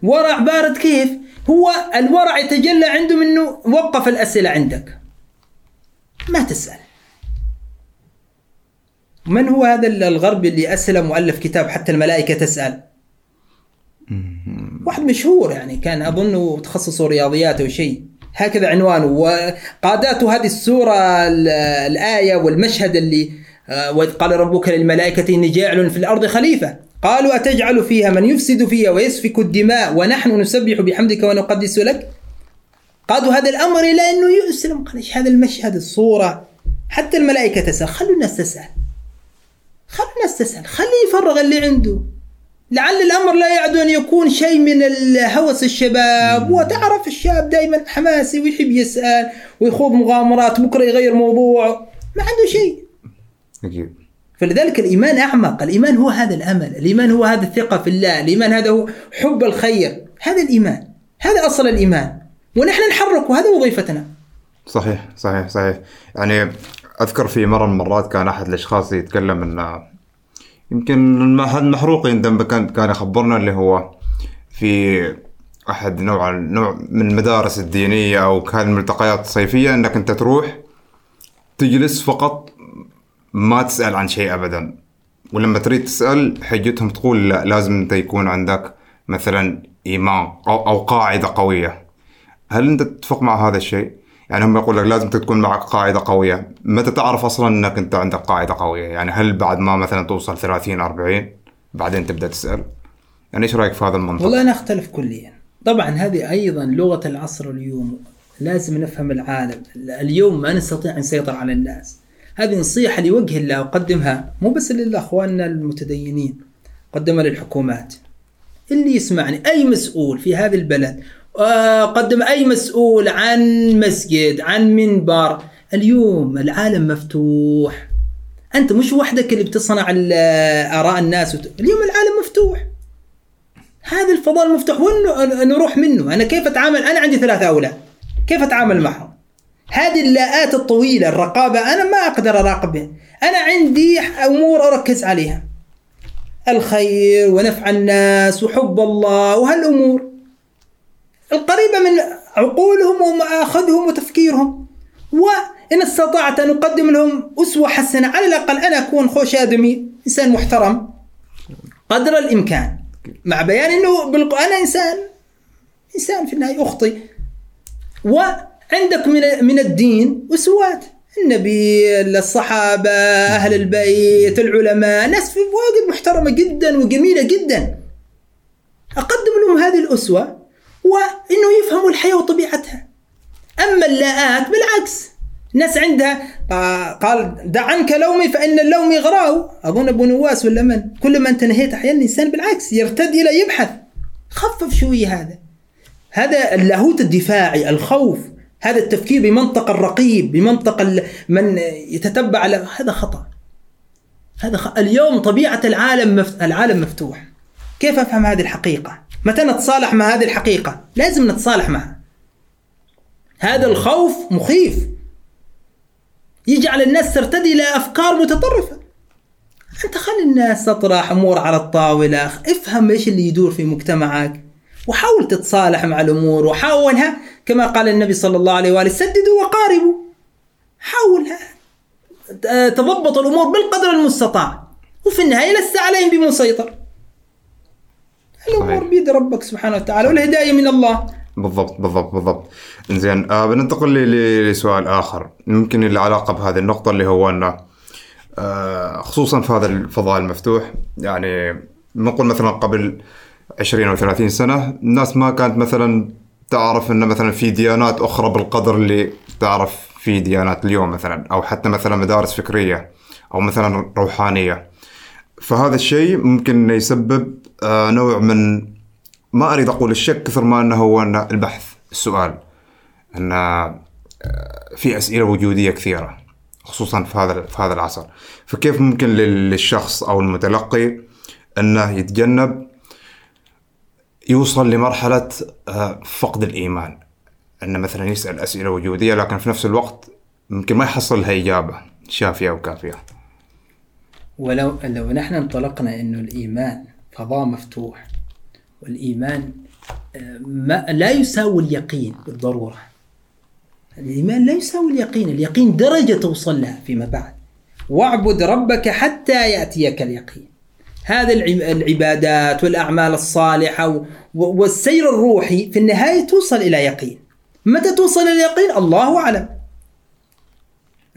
ورع بارد كيف؟ هو الورع يتجلى عنده منه وقف الأسئلة عندك. ما تسأل. من هو هذا الغربي اللي أسلم والف كتاب حتى الملائكة تسأل؟ واحد مشهور يعني كان أظنه تخصصه رياضيات أو شيء. هكذا عنوانه. وقادته هذه السورة ال- الآية والمشهد اللي آه، وإذ قال ربك للملائكة إني جاعل في الأرض خليفة. قالوا أتجعل فيها من يفسد فيها ويسفك الدماء ونحن نسبح بحمدك ونقدس لك؟ قادوا هذا الأمر إلى أنه يسلم. قال إيش هذا المشهد؟ الصورة. حتى الملائكة تسأل. خلوا الناس تسأل. خلوا الناس تسأل. خليه يفرغ اللي عنده. لعل الأمر لا يعد أن يكون شيء من الهوس الشباب. وتعرف الشاب دائما حماسي ويحب يسأل ويخوض مغامرات بكرة يغير موضوع. ما عنده شيء. فلذلك الإيمان أعمق، الإيمان هو هذا الأمل، الإيمان هو هذا الثقة في الله، الإيمان هذا هو حب الخير، هذا الإيمان، هذا أصل الإيمان، ونحن نحرك وهذا وظيفتنا. صحيح صحيح صحيح. يعني أذكر في مرة من المرات كان أحد الأشخاص يتكلم انه يمكن احد محروق عندما كان كان يخبرنا اللي هو في أحد نوع نوع من المدارس الدينية أو كان الملتقيات الصيفية إنك أنت تروح تجلس فقط ما تسأل عن شيء ابدا ولما تريد تسأل حجتهم تقول لا لازم أنت يكون عندك مثلا إيمان أو, أو قاعدة قوية هل أنت تتفق مع هذا الشيء؟ يعني هم يقول لك لازم تكون معك قاعدة قوية، متى تعرف أصلا أنك أنت عندك قاعدة قوية؟ يعني هل بعد ما مثلا توصل 30 40 بعدين تبدأ تسأل؟ يعني إيش رأيك في هذا المنطق؟ والله أنا أختلف كليا. طبعا هذه أيضا لغة العصر اليوم لازم نفهم العالم، اليوم ما نستطيع أن نسيطر على الناس. هذه نصيحة لوجه الله اقدمها مو بس للأخواننا المتدينين، قدمها للحكومات. اللي يسمعني أي مسؤول في هذه البلد؟ آه، قدم أي مسؤول عن مسجد عن منبر؟ اليوم العالم مفتوح. أنت مش وحدك اللي بتصنع آراء الناس وت... اليوم العالم مفتوح. هذا الفضاء المفتوح وين نروح منه. أنا كيف أتعامل؟ أنا عندي ثلاثة أولاد. كيف أتعامل معهم؟ هذه اللاءات الطويلة الرقابة أنا ما أقدر أراقبها. أنا عندي أمور أركز عليها. الخير ونفع الناس وحب الله وهالأمور. القريبة من عقولهم ومآخذهم وتفكيرهم. وإن استطعت أن أقدم لهم أسوة حسنة على الأقل أنا أكون خوش آدمي إنسان محترم. قدر الإمكان. مع بيان إنه بالق... أنا إنسان. إنسان في النهاية أخطي. وعندك من من الدين اسوات النبي الصحابة أهل البيت العلماء ناس في واجد محترمة جدا وجميلة جدا. أقدم لهم هذه الأسوة وانه يفهموا الحياة وطبيعتها. أما اللاءات بالعكس. الناس عندها قال دع عنك لومي فإن اللوم يغراه. اظن أبو نواس ولا من؟ كل ما أنت نهيت أحيانا الإنسان بالعكس يرتد إلى يبحث. خفف شوية هذا. هذا اللاهوت الدفاعي الخوف. هذا التفكير بمنطق الرقيب بمنطق من يتتبع هذا خطأ. هذا خ... اليوم طبيعة العالم مف... العالم مفتوح. كيف أفهم هذه الحقيقة؟ متى نتصالح مع هذه الحقيقة؟ لازم نتصالح معها. هذا الخوف مخيف. يجعل الناس ترتدي إلى أفكار متطرفة. أنت خلي الناس تطرح أمور على الطاولة. افهم إيش اللي يدور في مجتمعك. وحاول تتصالح مع الأمور وحاولها كما قال النبي صلى الله عليه وآله سددوا وقاربوا. حاولها ت- تضبط الأمور بالقدر المستطاع. وفي النهاية لست عليهم بمسيطر. الأمور. بيد ربك سبحانه وتعالى والهداية من الله. بالضبط بالضبط بالضبط. إنزين آه بننتقل لسؤال آخر. يمكن العلاقة بهذه النقطة اللي هو انه آه خصوصا في هذا الفضاء المفتوح يعني نقول مثلا قبل 20 أو 30 سنة الناس ما كانت مثلا تعرف ان مثلا في ديانات أخرى بالقدر اللي تعرف في ديانات اليوم مثلا أو حتى مثلا مدارس فكرية أو مثلا روحانية. فهذا الشيء ممكن إنه يسبب آه نوع من ما أريد أقول الشك كثر ما إنه هو البحث السؤال. إن آه، في أسئلة وجودية كثيرة خصوصا في هذا في هذا العصر. فكيف ممكن لل- للشخص أو المتلقي إنه يتجنب يوصل لمرحلة آه، فقد الإيمان. انه مثلا يسأل أسئلة وجودية لكن في نفس الوقت ممكن ما يحصل لها إجابة شافية وكافيه ولو لو نحن انطلقنا إنه الإيمان فضاء مفتوح والإيمان آه، ما لا يساوي اليقين بالضرورة. الإيمان لا يساوي اليقين اليقين درجة توصل لها فيما بعد. واعبد ربك حتى يأتيك اليقين. هذا الع- العبادات والأعمال الصالحة والسير الروحي في النهاية توصل إلى يقين. متى توصل إلى اليقين الله أعلم.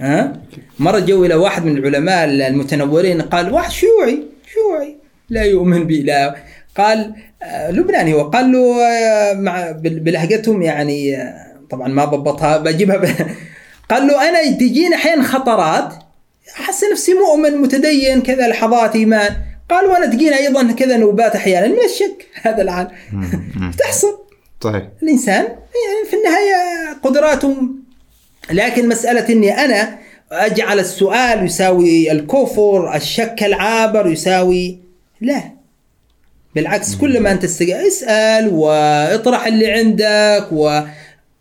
ها؟ مرة جو إلى واحد من العلماء المتنورين قال واحد شيوعي شيوعي لا يؤمن بإله قال آه، لبناني هو. قال له آه، مع بلهجتهم يعني آه، طبعا ما ضبطها بجيبها ب... قال له أنا تجيني أحيانا خطرات أحس نفسي مؤمن متدين كذا لحظات إيمان. قال وأنا تجيني أيضا كذا نوبات أحيانا. من الشك. هذا العالم. تحصل. صحيح. الإنسان يعني في النهاية قدراته لكن مسألة إني أنا أجعل السؤال يساوي الكفر الشك العابر يساوي لا. بالعكس كل ما أنت استج... اسأل واطرح اللي عندك و...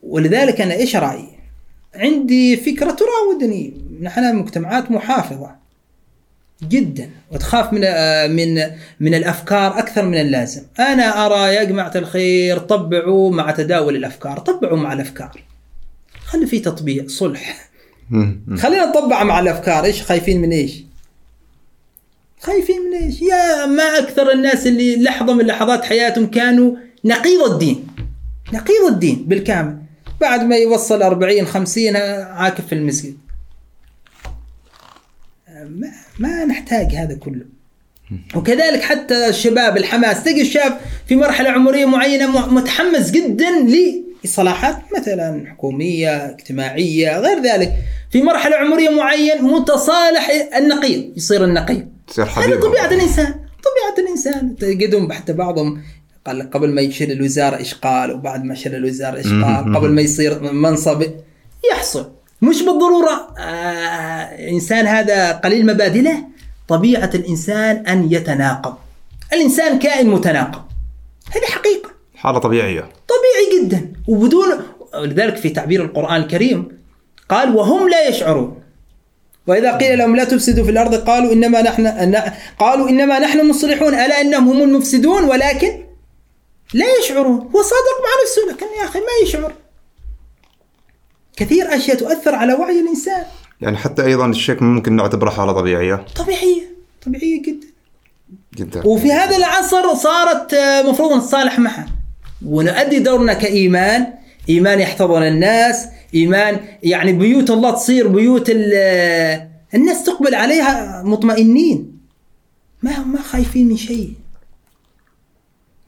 ولذلك أنا إيش رأيي؟ عندي فكرة تراودني. نحن مجتمعات محافظة. جدا وتخاف من آه، من من الأفكار أكثر من اللازم. أنا أرى يا جماعة الخير طبعوا مع تداول الأفكار طبعوا مع الأفكار. خلي في تطبيع صلح. خلينا نطبع مع الأفكار. إيش خايفين من إيش؟ خايفين من إيش؟ يا ما أكثر الناس اللي لحظة من لحظات حياتهم كانوا نقيض الدين. نقيض الدين بالكامل. بعد ما يوصل 40 50 عاكف في المسجد. ما, ما نحتاج هذا كله. وكذلك حتى الشباب الحماس تجي الشاب في مرحلة عمرية معينة متحمس جدا لإصلاحات مثلا حكومية اجتماعية غير ذلك. في مرحلة عمرية معينة متصالح النقيض يصير النقيض. هذا طبيعة الإنسان طبيعة الإنسان. تجدهم حتى بعضهم قال لك قبل ما يشيل الوزارة إيش قال وبعد ما شيل الوزارة إيش قال قبل ما يصير منصب يحصل. مش بالضرورة. آه إنسان هذا قليل مبادئ لا طبيعة الإنسان أن يتناقض. الإنسان كائن متناقض. هذه حقيقة. حالة طبيعية. طبيعي جدا. وبدون ولذلك في تعبير القرآن الكريم قال وهم لا يشعرون. وإذا قيل لهم لا تفسدوا في الأرض قالوا إنما نحن قالوا إنما نحن مصلحون. ألا إنهم هم المفسدون؟ ولكن لا يشعرون. هو صادق مع نفسه. لكن يا أخي ما يشعر. كثير أشياء تؤثر على وعي الإنسان. يعني حتى أيضا الشك ممكن نعتبره حالة طبيعية. طبيعية طبيعية جدا. جدا. وفي هذا العصر صارت آه، مفروض نتصالح معها ونؤدي دورنا كإيمان. إيمان يحتضن الناس. إيمان يعني بيوت الله تصير بيوت آه، الناس تقبل عليها مطمئنين. ما ما خايفين من شيء.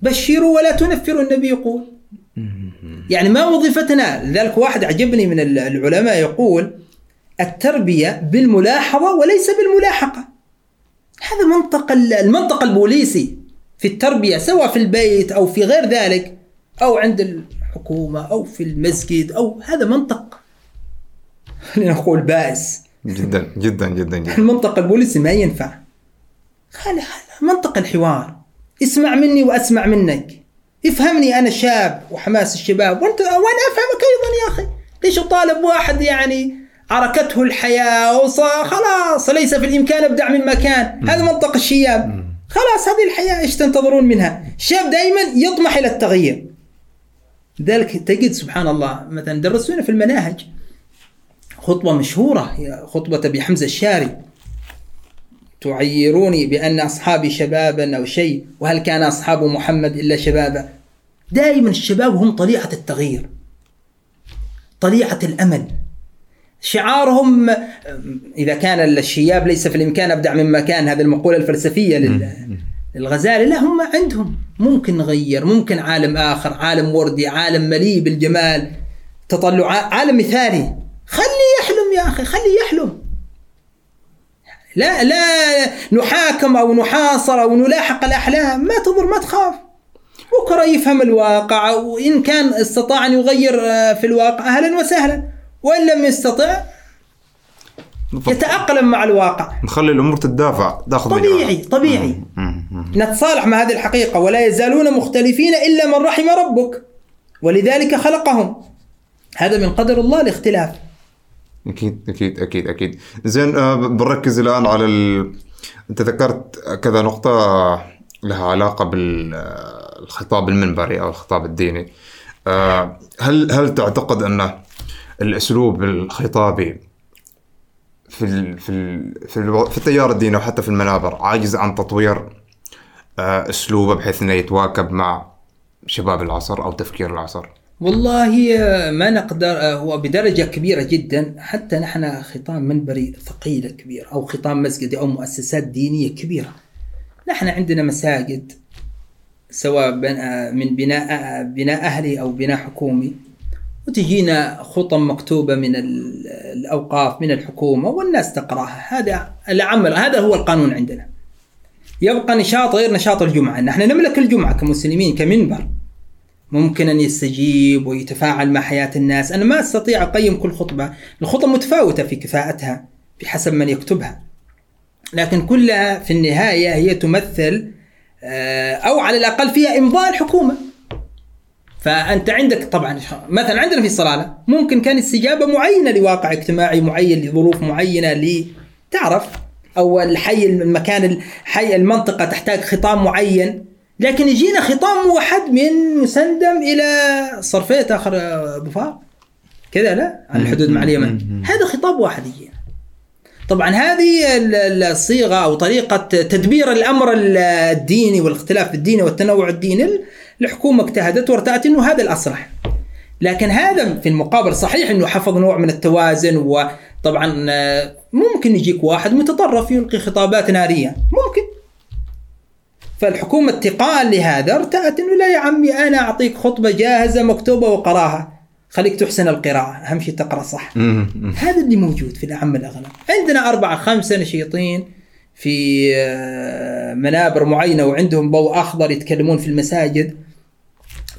بشروا ولا تنفروا النبي يقول. يعني ما وظيفتنا لذلك واحد عجبني من العلماء يقول التربية بالملاحظة وليس بالملاحقة. هذا منطق ال- المنطق البوليسي في التربية سواء في البيت أو في غير ذلك أو عند الحكومة أو في المسجد أو هذا منطق. خلينا نقول بائس. جدا جدا جدا جدا. المنطق البوليسي ما ينفع. خلي هذا منطق الحوار. اسمع مني وأسمع منك. افهمني أنا شاب وحماس الشباب وأنت وأنا أفهمك أيضا يا أخي. ليش اطالب واحد يعني عركته الحياة وصار خلاص ليس في الإمكان ابدع من مكان. هذا منطق الشياب. خلاص هذه الحياة إيش تنتظرون منها؟ الشاب دائما يطمح إلى التغيير. لذلك تجد سبحان الله مثلا درسونا في المناهج خطبة مشهورة هي خطبة أبي حمزة الشاري. تعيروني بأن أصحابي شبابا أو شيء وهل كان أصحاب محمد إلا شبابا؟ دائما الشباب هم طليعة التغيير طليعة الأمل. شعارهم إذا كان الشياب ليس في الإمكان أبدع مما كان هذه المقولة الفلسفية لل- للغزالي لا هم عندهم. ممكن نغير ممكن عالم آخر عالم وردي عالم مليء بالجمال تطلع عالم مثالي خلي يحلم يا أخي خلي يحلم. لا لا نحاكم أو نحاصر أو نلاحق الأحلام ما تضر ما تخاف. بكرة يفهم الواقع وإن كان استطاع أن يغير آه، في الواقع أهلا وسهلا وإن لم يستطع. يتأقلم مع الواقع نخلي الأمور تدافع تأخذ طبيعي. طبيعي. نتصالح مع هذه الحقيقة ولا يزالون مختلفين إلا من رحم ربك ولذلك خلقهم هذا من قدر الله الاختلاف أكيد أكيد أكيد أكيد زين آه، بنركز الآن على ال... أنت ذكرت كذا نقطة لها علاقة بالخطاب المنبري أو الخطاب الديني. آه، هل هل تعتقد أن الأسلوب الخطابي في ال في ال في, ال في التيار الديني وحتى في المنابر عاجز عن تطوير آه، أسلوبه بحيث إنه يتواكب مع شباب العصر أو تفكير العصر؟ والله ما نقدر آه، هو بدرجة كبيرة جدا. حتى نحن خطام منبري ثقيلة كبير أو خطام مسجدي أو مؤسسات دينية كبيرة. نحن عندنا مساجد سواء من بناء بناء أهلي أو بناء حكومي. وتجينا خطم مكتوبة من ال- الأوقاف من الحكومة والناس تقرأها. هذا العمل هذا هو القانون عندنا. يبقى نشاط غير نشاط الجمعة. نحن نملك الجمعة كمسلمين كمنبر. ممكن أن يستجيب ويتفاعل مع حياة الناس. أنا ما أستطيع أقيم كل خطبة. الخطب متفاوتة في كفاءتها بحسب من يكتبها. لكن كلها في النهاية هي تمثل آه، أو على الأقل فيها إمضاء الحكومة. فأنت عندك طبعا مثلا عندنا في الصلالة ممكن كان استجابة معينة لواقع اجتماعي معين لظروف معينة ل تعرف أو الحي المكان الحي المنطقة تحتاج خطام معين. لكن يجينا خطام موحد من مسندم إلى صرفية آخر آه، ظفار. كذا لا؟ على الحدود مع اليمن. هذا خطاب واحد يجينا طبعا هذه ال- الصيغة أو طريقة تدبير الأمر ال- الديني والاختلاف الديني والتنوع الديني الحكومة اجتهدت وارتأت إنه هذا الاصلح. لكن هذا في المقابل صحيح إنه حفظ نوع من التوازن وطبعا آه، ممكن يجيك واحد متطرف يلقي خطابات نارية. ممكن. فالحكومة اتقاء لهذا ارتأت إنه لا يا عمي أنا أعطيك خطبة جاهزة مكتوبة وقراها. خليك تحسن القراءة أهم شيء تقرأ صح. هذا اللي موجود في الأعم الأغلب. عندنا أربعة خمسة نشيطين في آه، منابر معينة وعندهم ضوء أخضر يتكلمون في المساجد.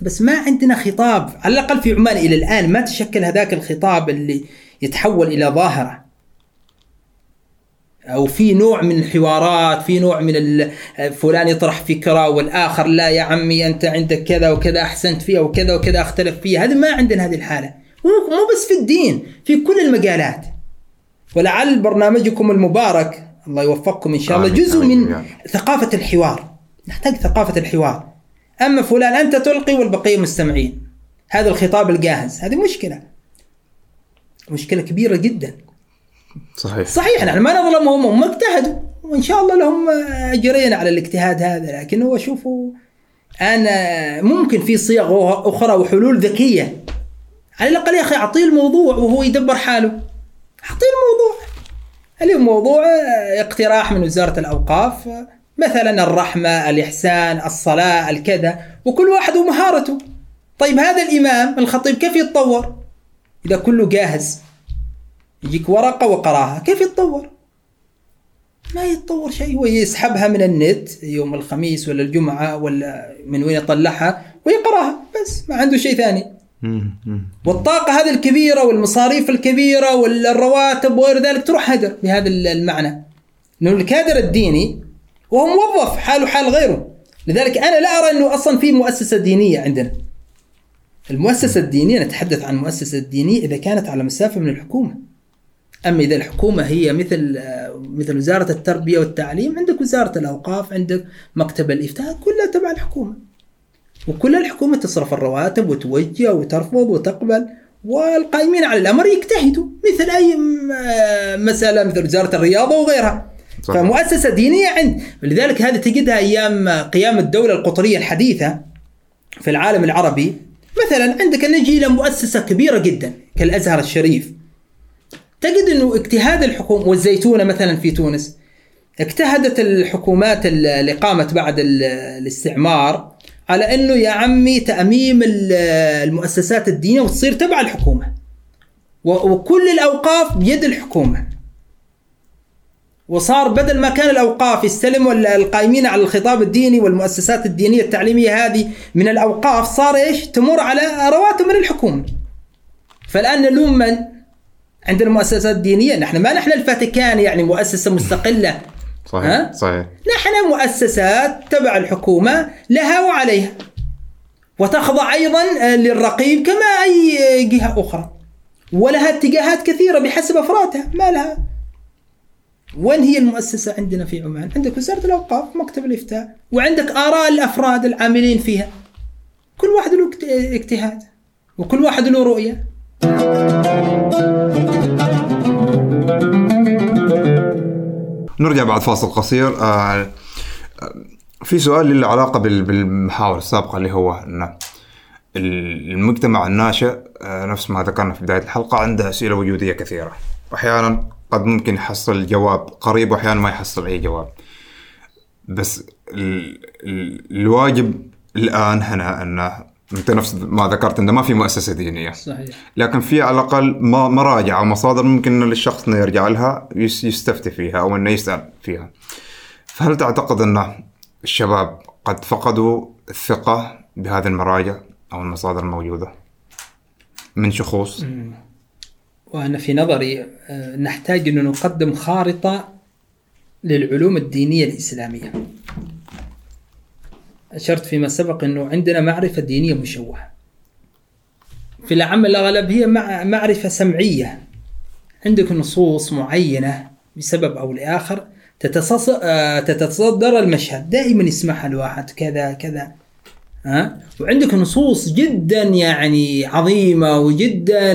بس ما عندنا خطاب على الأقل في عمان إلى الآن ما تشكل هذاك الخطاب اللي يتحول إلى ظاهرة. أو في نوع من الحوارات في نوع من فلان يطرح فكرة والآخر لا يا عمي أنت عندك كذا وكذا أحسنت فيها وكذا وكذا أختلف فيها. هذا ما عندنا هذه الحالة. مو بس في الدين في كل المجالات. ولعل برنامجكم المبارك الله يوفقكم إن شاء الله جزء من. ثقافة الحوار. نحتاج ثقافة الحوار. أما فلان أنت تلقي والبقية مستمعين. هذا الخطاب الجاهز. هذه مشكلة. مشكلة كبيرة جدا. صحيح. صحيح نحن ما نظلمهم هم اجتهدوا. وإن شاء الله لهم أجرين على الاجتهاد هذا. لكن هو شوفوا أنا ممكن في صيغ أخرى وحلول ذكية. على الأقل يا أخي أعطيه الموضوع وهو يدبر حاله. أعطيه الموضوع. اليوم موضوع اقتراح من وزارة الأوقاف مثلا الرحمة الإحسان الصلاة الكذا وكل واحد ومهارته. طيب هذا الإمام الخطيب كيف يتطور؟ إذا كله جاهز. يجيك ورقة وقراها. كيف يتطور؟ ما يتطور شيء. هو يسحبها من النت يوم الخميس ولا الجمعة ولا من وين يطلعها ويقراها. بس ما عنده شيء ثاني. والطاقة هذه الكبيرة والمصاريف الكبيرة والرواتب وغير ذلك تروح هدر بهذا المعنى. إنه الكادر الديني وهو موظف حاله حال غيره. لذلك أنا لا أرى إنه أصلا في مؤسسة دينية عندنا. المؤسسة الدينية نتحدث عن المؤسسة الدينية إذا كانت على مسافة من الحكومة. اما إذا الحكومة هي مثل آه، مثل وزارة التربية والتعليم عندك وزارة الأوقاف عندك مكتب الإفتاء كلها تبع الحكومة. وكل الحكومة تصرف الرواتب وتوجه وترفض وتقبل والقائمين على الأمر يجتهدوا مثل أي م- آه، مسألة مثل وزارة الرياضة وغيرها. صحيح. فمؤسسة دينية عند لذلك هذه تجدها أيام قيام الدولة القطرية الحديثة في العالم العربي. مثلا عندك نجي إلى مؤسسة كبيرة جدا كالأزهر الشريف. تجد أنه اجتهاد الحكومة والزيتونة مثلا في تونس اجتهدت الحكومات ال- اللي قامت بعد ال- الاستعمار على إنه يا عمي تأميم ال- المؤسسات الدينية وتصير تبع الحكومة وكل الأوقاف بيد الحكومة وصار بدل ما كان الأوقاف يستلموا ال- القائمين على الخطاب الديني والمؤسسات الدينية التعليمية هذه من الأوقاف صار إيش؟ تمر على رواتب من الحكومة. فالآن نلوم من؟ عند المؤسسات الدينيه نحن ما نحن الفاتيكان يعني مؤسسة مستقلة. صحيح ها؟ صحيح. نحن مؤسسات تبع الحكومة لها وعليها. وتخضع أيضا آه، للرقيب كما أي آه، جهة أخرى. ولها اتجاهات كثيرة بحسب أفرادها ما لها وين هي المؤسسة عندنا في عمان؟ عندك وزارة الأوقاف مكتب الإفتاء وعندك آراء الأفراد العاملين فيها. كل واحد له اجت- اجتهاد وكل واحد له رؤية. نرجع بعد فاصل قصير. آه، في سؤال له علاقة بال- بالمحاور السابقة اللي هو أن المجتمع الناشئ آه، نفس ما ذكرنا في بداية الحلقة عنده أسئلة وجودية كثيرة. وأحيانا قد ممكن يحصل جواب قريب وأحيانا ما يحصل أي جواب. بس ال- ال- الواجب الآن هنا أن أنت نفس ما ذكرت أنه ما في مؤسسة دينية. صحيح. لكن في على الأقل مراجع أو مصادر ممكن للشخص إنه يرجع لها يس- يستفتي فيها أو إنه يسأل فيها. فهل تعتقد إن الشباب قد فقدوا الثقة بهذه المراجع أو المصادر الموجودة؟ من شخوص؟ وأنا في نظري آه، نحتاج أن نقدم خارطة للعلوم الدينية الإسلامية. أشرت فيما سبق أنه عندنا معرفة دينية مشوهة. في العام الأغلب هي مع معرفة سمعية. عندك نصوص معينة بسبب أو لآخر آه، تتصدر المشهد. دائما يسمعها الواحد. كذا كذا. ها؟ وعندك نصوص جدا يعني عظيمة وجدا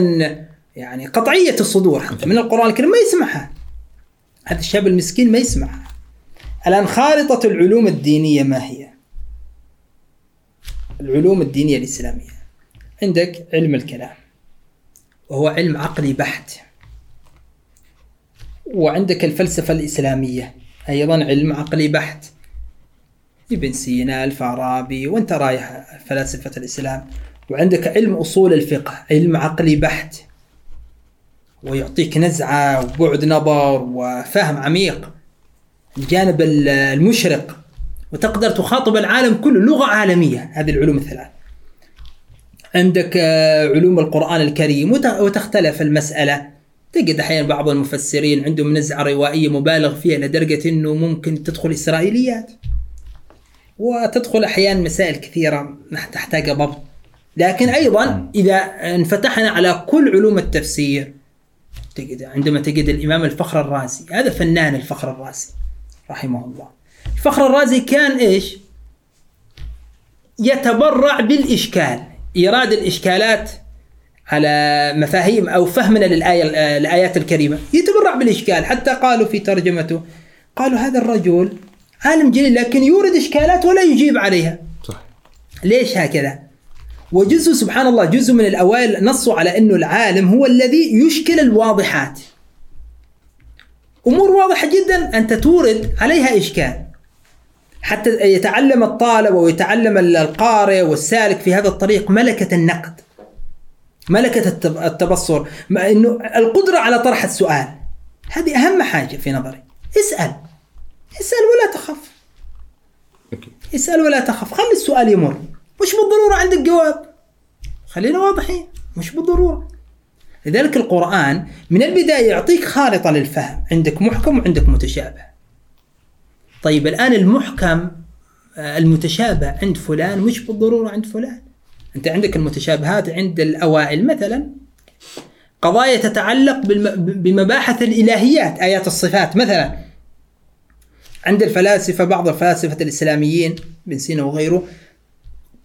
يعني قطعية الصدور حتى. من القرآن الكريم ما يسمعها. هذا الشاب المسكين ما يسمعها. الآن خارطة العلوم الدينية ما هي؟ العلوم الدينية الإسلامية. عندك علم الكلام وهو علم عقلي بحت. وعندك الفلسفة الإسلامية أيضا علم عقلي بحت. ابن سينا الفارابي وانت رايح فلاسفة الإسلام. وعندك علم أصول الفقه علم عقلي بحت. ويعطيك نزعة وبعد نظر وفهم عميق. الجانب ال- المشرق وتقدر تخاطب العالم كله لغة عالمية هذه العلوم الثلاث. عندك آه، علوم القرآن الكريم وت- وتختلف المسألة. تجد أحيانا بعض المفسرين عندهم نزعة روائية مبالغ فيها لدرجة أنه ممكن تدخل إسرائيليات. وتدخل أحيانا مسائل كثيرة تحتاج ضبط. لكن أيضا إذا انفتحنا على كل علوم التفسير تجد عندما تجد الإمام الفخر الرازي هذا فنان الفخر الرازي رحمه الله. الفخر الرازي كان إيش؟ يتبرع بالإشكال. إيراد الإشكالات على مفاهيم أو فهمنا للآية الآيات الكريمة. يتبرع بالإشكال. حتى قالوا في ترجمته قالوا هذا الرجل عالم جليل لكن يورد إشكالات ولا يجيب عليها. صح ليش هكذا؟ وجزء سبحان الله جزء من الأوائل نصوا على أنه العالم هو الذي يشكل الواضحات. أمور واضحة جدا أنت تورد عليها إشكال. حتى يتعلم الطالب ويتعلم القارئ والسالك في هذا الطريق ملكة النقد. ملكة التب- التبصر. ما أنه القدرة على طرح السؤال. هذه أهم حاجة في نظري. اسأل. اسأل ولا تخف. اسأل ولا تخف خلي السؤال يمر. مش بالضرورة عندك جواب. خلينا واضحين. مش بالضرورة. لذلك القرآن من البداية يعطيك خارطة للفهم. عندك محكم وعندك متشابه. طيب الآن المحكم آه، المتشابه عند فلان مش بالضرورة عند فلان. أنت عندك المتشابهات عند الأوائل. مثلا قضايا تتعلق بمباحث الإلهيات آيات الصفات. مثلا عند الفلاسفة بعض الفلاسفة الإسلاميين ابن سينا وغيره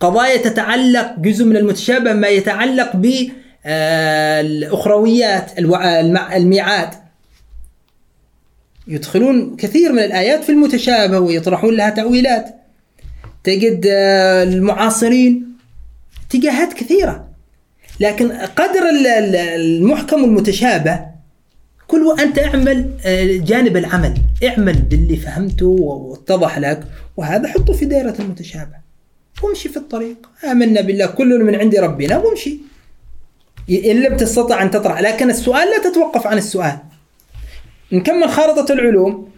قضايا تتعلق جزء من المتشابه ما يتعلق ب آه، الميعاد. يدخلون كثير من الآيات في المتشابه ويطرحون لها تأويلات. تجد آه، المعاصرين اتجاهات كثيرة. لكن قدر ال- ال- المحكم والمتشابه كل أنت اعمل آه، جانب العمل. اعمل باللي فهمته واتضح لك. وهذا حطه في دائرة المتشابه. وامشي في الطريق. آمنا بالله كل من عند ربنا وامشي. إن لم تستطع أن تطرح. لكن السؤال لا تتوقف عن السؤال. نكمل خارطة العلوم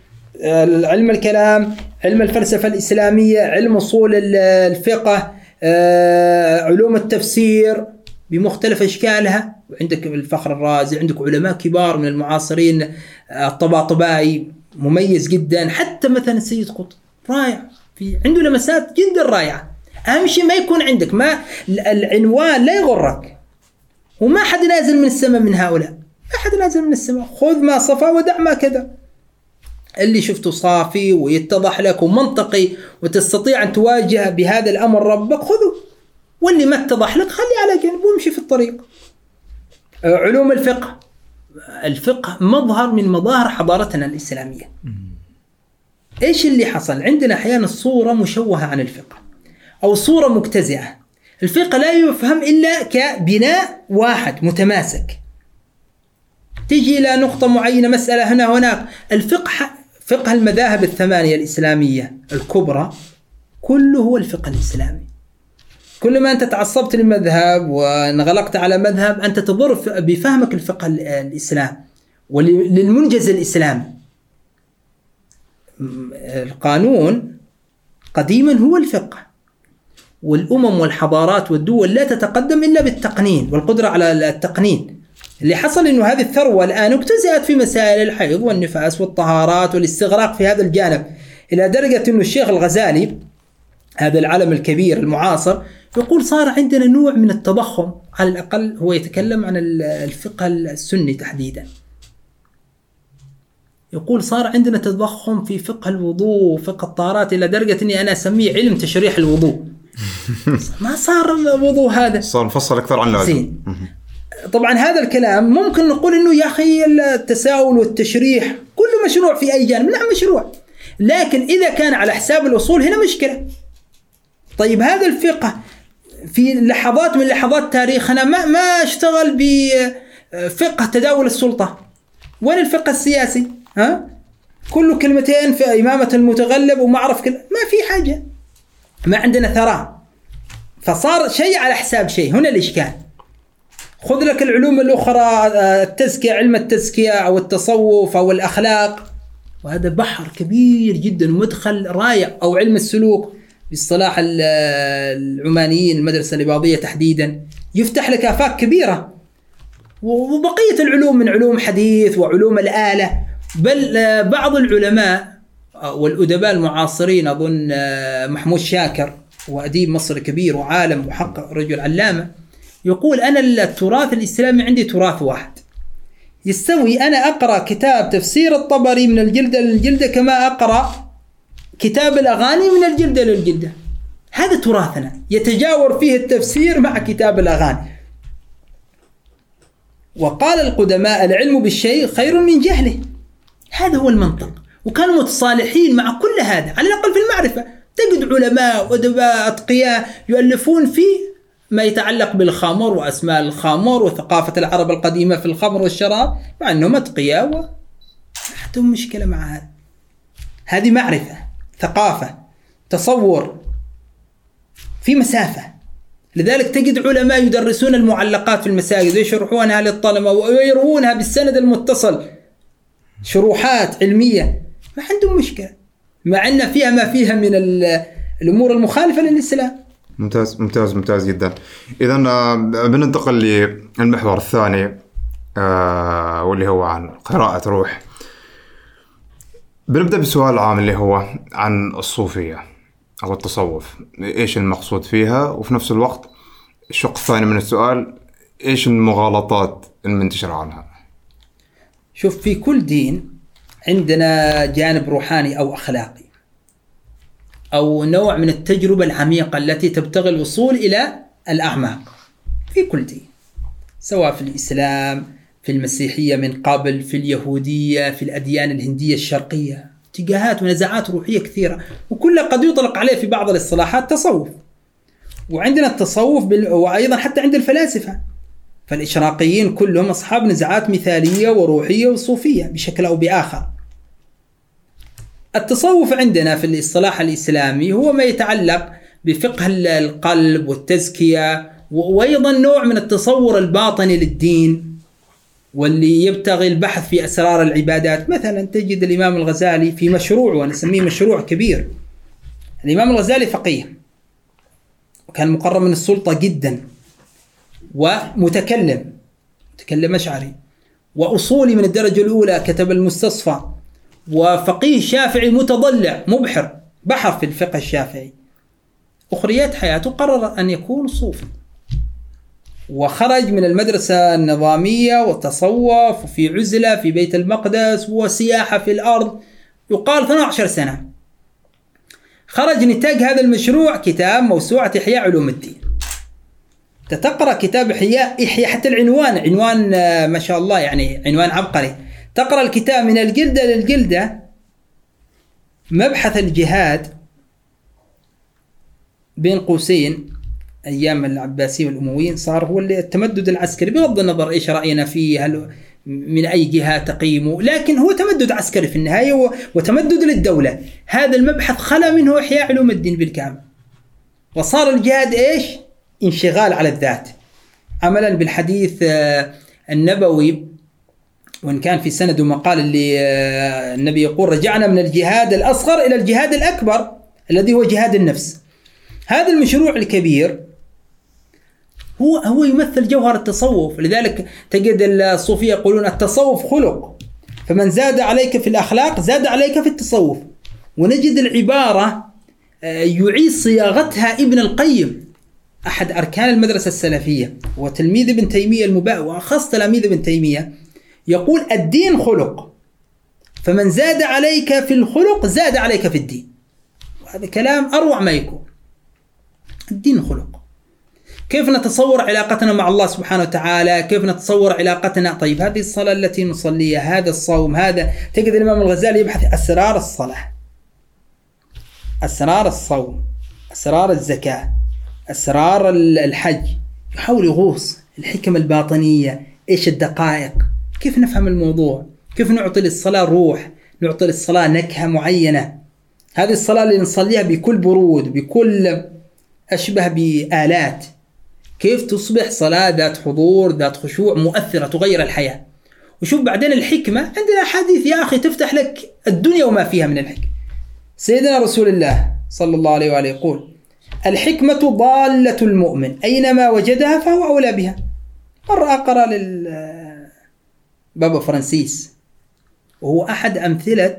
آه، علم الكلام علم الفلسفة الإسلامية علم أصول ال- الفقه آه، علوم التفسير بمختلف أشكالها. وعندك الفخر الرازي عندك علماء كبار من المعاصرين آه، الطباطبائي مميز جدا. حتى مثلا السيد قطب رائع. في عنده لمسات جدا رائعة. أهم شيء ما يكون عندك ما العنوان لا يغرك. وما حد نازل من السماء من هؤلاء. ما حد نازل من السماء خذ ما صفى ودع ما كذا اللي شفته صافي ويتضح لك ومنطقي وتستطيع أن تواجه بهذا الأمر ربك خذه واللي ما اتضح لك خليه على جنب وامشي في الطريق علوم الفقه الفقه مظهر من مظاهر حضارتنا الإسلامية إيش اللي حصل؟ عندنا أحيانا صورة مشوهة عن الفقه أو صورة مجتزئة. الفقه لا يفهم إلا كبناء واحد متماسك. تجي إلى نقطة معينة مسألة هنا هناك، الفقه فقه المذاهب الثمانية الإسلامية الكبرى كله هو الفقه الإسلامي. كل ما أنت تعصبت لمذهب وانغلقت على مذهب أنت تضر بفهمك الفقه ال- الإسلام وللمنجز الاسلامي. م- القانون قديما هو الفقه والأمم والحضارات والدول لا تتقدم إلا بالتقنين والقدرة على التقنين. اللي حصل إنه هذه الثروة الآن اجتزأت في مسائل الحيض والنفاس والطهارات والاستغراق في هذا الجانب إلى درجة إنه الشيخ الغزالي هذا العلم الكبير المعاصر يقول صار عندنا نوع من التضخم على الأقل هو يتكلم عن ال- الفقه السني تحديدا. يقول صار عندنا تضخم في فقه الوضوء وفقه الطهارات إلى درجة إني أنا أسميه علم تشريح الوضوء. ما صار الوضوء هذا صار مفصل أكثر عن اللازم زين طبعا هذا الكلام ممكن نقول إنه يا أخي التساؤل والتشريح كله مشروع في أي جانب نعم مشروع لكن إذا كان على حساب الاصول هنا مشكلة. طيب هذا الفقه في لحظات من لحظات تاريخنا ما ما اشتغل بفقه تداول السلطة. وين الفقه السياسي؟ ها؟ كله كلمتين في إمامة المتغلب وما اعرف كل ما في حاجة. ما عندنا ثراء. فصار شيء على حساب شيء هنا الإشكال. خذ لك العلوم الأخرى آه، التزكية علم التزكية أو التصوف أو الأخلاق. وهذا بحر كبير جدا ومدخل رائع أو علم السلوك باصطلاح ال- العمانيين المدرسة الإباضية تحديدا. يفتح لك آفاق كبيرة. وبقية العلوم من علوم حديث وعلوم الآلة. بل آه، بعض العلماء آه، والأدباء المعاصرين أظن آه، محمود شاكر وأديب مصري كبير وعالم محقق رجل علامة يقول أنا التراث الإسلامي عندي تراث واحد. يستوي أنا أقرأ كتاب تفسير الطبري من الجلدة للجلدة كما أقرأ كتاب الأغاني من الجلدة للجلدة. هذا تراثنا. يتجاور فيه التفسير مع كتاب الأغاني. وقال القدماء العلم بالشيء خير من جهله. هذا هو المنطق. وكانوا متصالحين مع كل هذا. على الأقل في المعرفة. تجد علماء وأدباء أتقياء يؤلفون في ما يتعلق بالخمر وأسماء الخمر وثقافة العرب القديمة في الخمر والشراب مع انهم اتقياء و ما عندهم مشكلة مع هذا. هذه معرفة ثقافة تصور في مسافة. لذلك تجد علماء يدرسون المعلقات في المساجد ويشرحونها للطلبة ويروونها بالسند المتصل. شروحات علمية. ما عندهم مشكلة مع أن فيها ما فيها من ال- الأمور المخالفة للإسلام. ممتاز ممتاز ممتاز جدا. اذا آه، بننتقل للمحور الثاني آه، واللي هو عن قراءة روح. بنبدأ بسؤال عام اللي هو عن الصوفية أو التصوف. إيش المقصود فيها؟ وفي نفس الوقت الشق الثاني من السؤال إيش المغالطات المنتشرة عنها؟ شوف في كل دين عندنا جانب روحاني أو أخلاقي. أو نوع من التجربة العميقة التي تبتغي الوصول إلى الأعماق. في كل دين سواء في الإسلام في المسيحية من قبل في اليهودية في الأديان الهندية الشرقية. اتجاهات ونزعات روحية كثيرة وكلها قد يطلق عليه في بعض الاصطلاحات تصوف. وعندنا التصوف بال... وأيضا حتى عند الفلاسفة. فالإشراقيين كلهم أصحاب نزعات مثالية وروحية وصوفية بشكل أو بآخر. التصوف عندنا في الاصطلاح الإسلامي هو ما يتعلق بفقه القلب والتزكية و- وأيضا نوع من التصور الباطني للدين واللي يبتغي البحث في أسرار العبادات. مثلا تجد الإمام الغزالي في مشروع وأنا أسميه مشروع كبير. الإمام الغزالي فقيه وكان مقرب من السلطة جدا ومتكلم متكلم أشعري وأصولي من الدرجة الأولى كتب المستصفى وفقيه شافعي متضلع مبحر بحر في الفقه الشافعي. أخريات حياته قرر أن يكون صوفي. وخرج من المدرسة النظامية وتصوف وفي عزلة في بيت المقدس وسياحة في الأرض يقال 12 سنة. خرج نتاج هذا المشروع كتاب موسوعة إحياء علوم الدين. تقرا كتاب إحياء إحياء حتى العنوان عنوان آه، ما شاء الله يعني عنوان عبقري. تقرأ الكتاب من الجلدة للجلدة. مبحث الجهاد بين قوسين أيام العباسيين والأمويين صار هو التمدد العسكري. بغض النظر إيش رأينا فيه هل من أي جهة تقييمه لكن هو تمدد عسكري في النهاية و- وتمدد للدولة. هذا المبحث خلا منه إحياء علوم الدين بالكامل. وصار الجهاد إيش؟ انشغال على الذات. عملا بالحديث آه، النبوي وإن كان في سنده مقال اللي آه، النبي يقول رجعنا من الجهاد الأصغر إلى الجهاد الأكبر الذي هو جهاد النفس. هذا المشروع الكبير هو هو يمثل جوهر التصوف. لذلك تجد الصوفية يقولون التصوف خلق. فمن زاد عليك في الأخلاق زاد عليك في التصوف. ونجد العبارة آه، يعيد صياغتها ابن القيم أحد أركان المدرسة السلفية. وتلميذ ابن تيمية المباء وأخص تلاميذ ابن تيمية. يقول الدين خلق. فمن زاد عليك في الخلق زاد عليك في الدين. وهذا كلام أروع ما يكون. الدين خلق. كيف نتصور علاقتنا مع الله سبحانه وتعالى؟ كيف نتصور علاقتنا؟ طيب هذه الصلاة التي نصليها هذا الصوم هذا. تجد الإمام الغزالي يبحث أسرار الصلاة. أسرار الصوم أسرار الزكاة أسرار ال- الحج. يحاول يغوص الحكم الباطنية. إيش الدقائق؟ كيف نفهم الموضوع؟ كيف نعطي للصلاة روح؟ نعطي للصلاة نكهة معينة. هذه الصلاة اللي نصليها بكل برود بكل أشبه بآلات. كيف تصبح صلاة ذات حضور ذات خشوع مؤثرة تغير الحياة؟ وشوف بعدين الحكمة. عندنا حديث يا أخي تفتح لك الدنيا وما فيها من الحكمة. سيدنا رسول الله صلى الله عليه وآله يقول الحكمة ضالة المؤمن أينما وجدها فهو أولى بها. مرة أقرأ لل بابا فرانسيس. وهو أحد أمثلة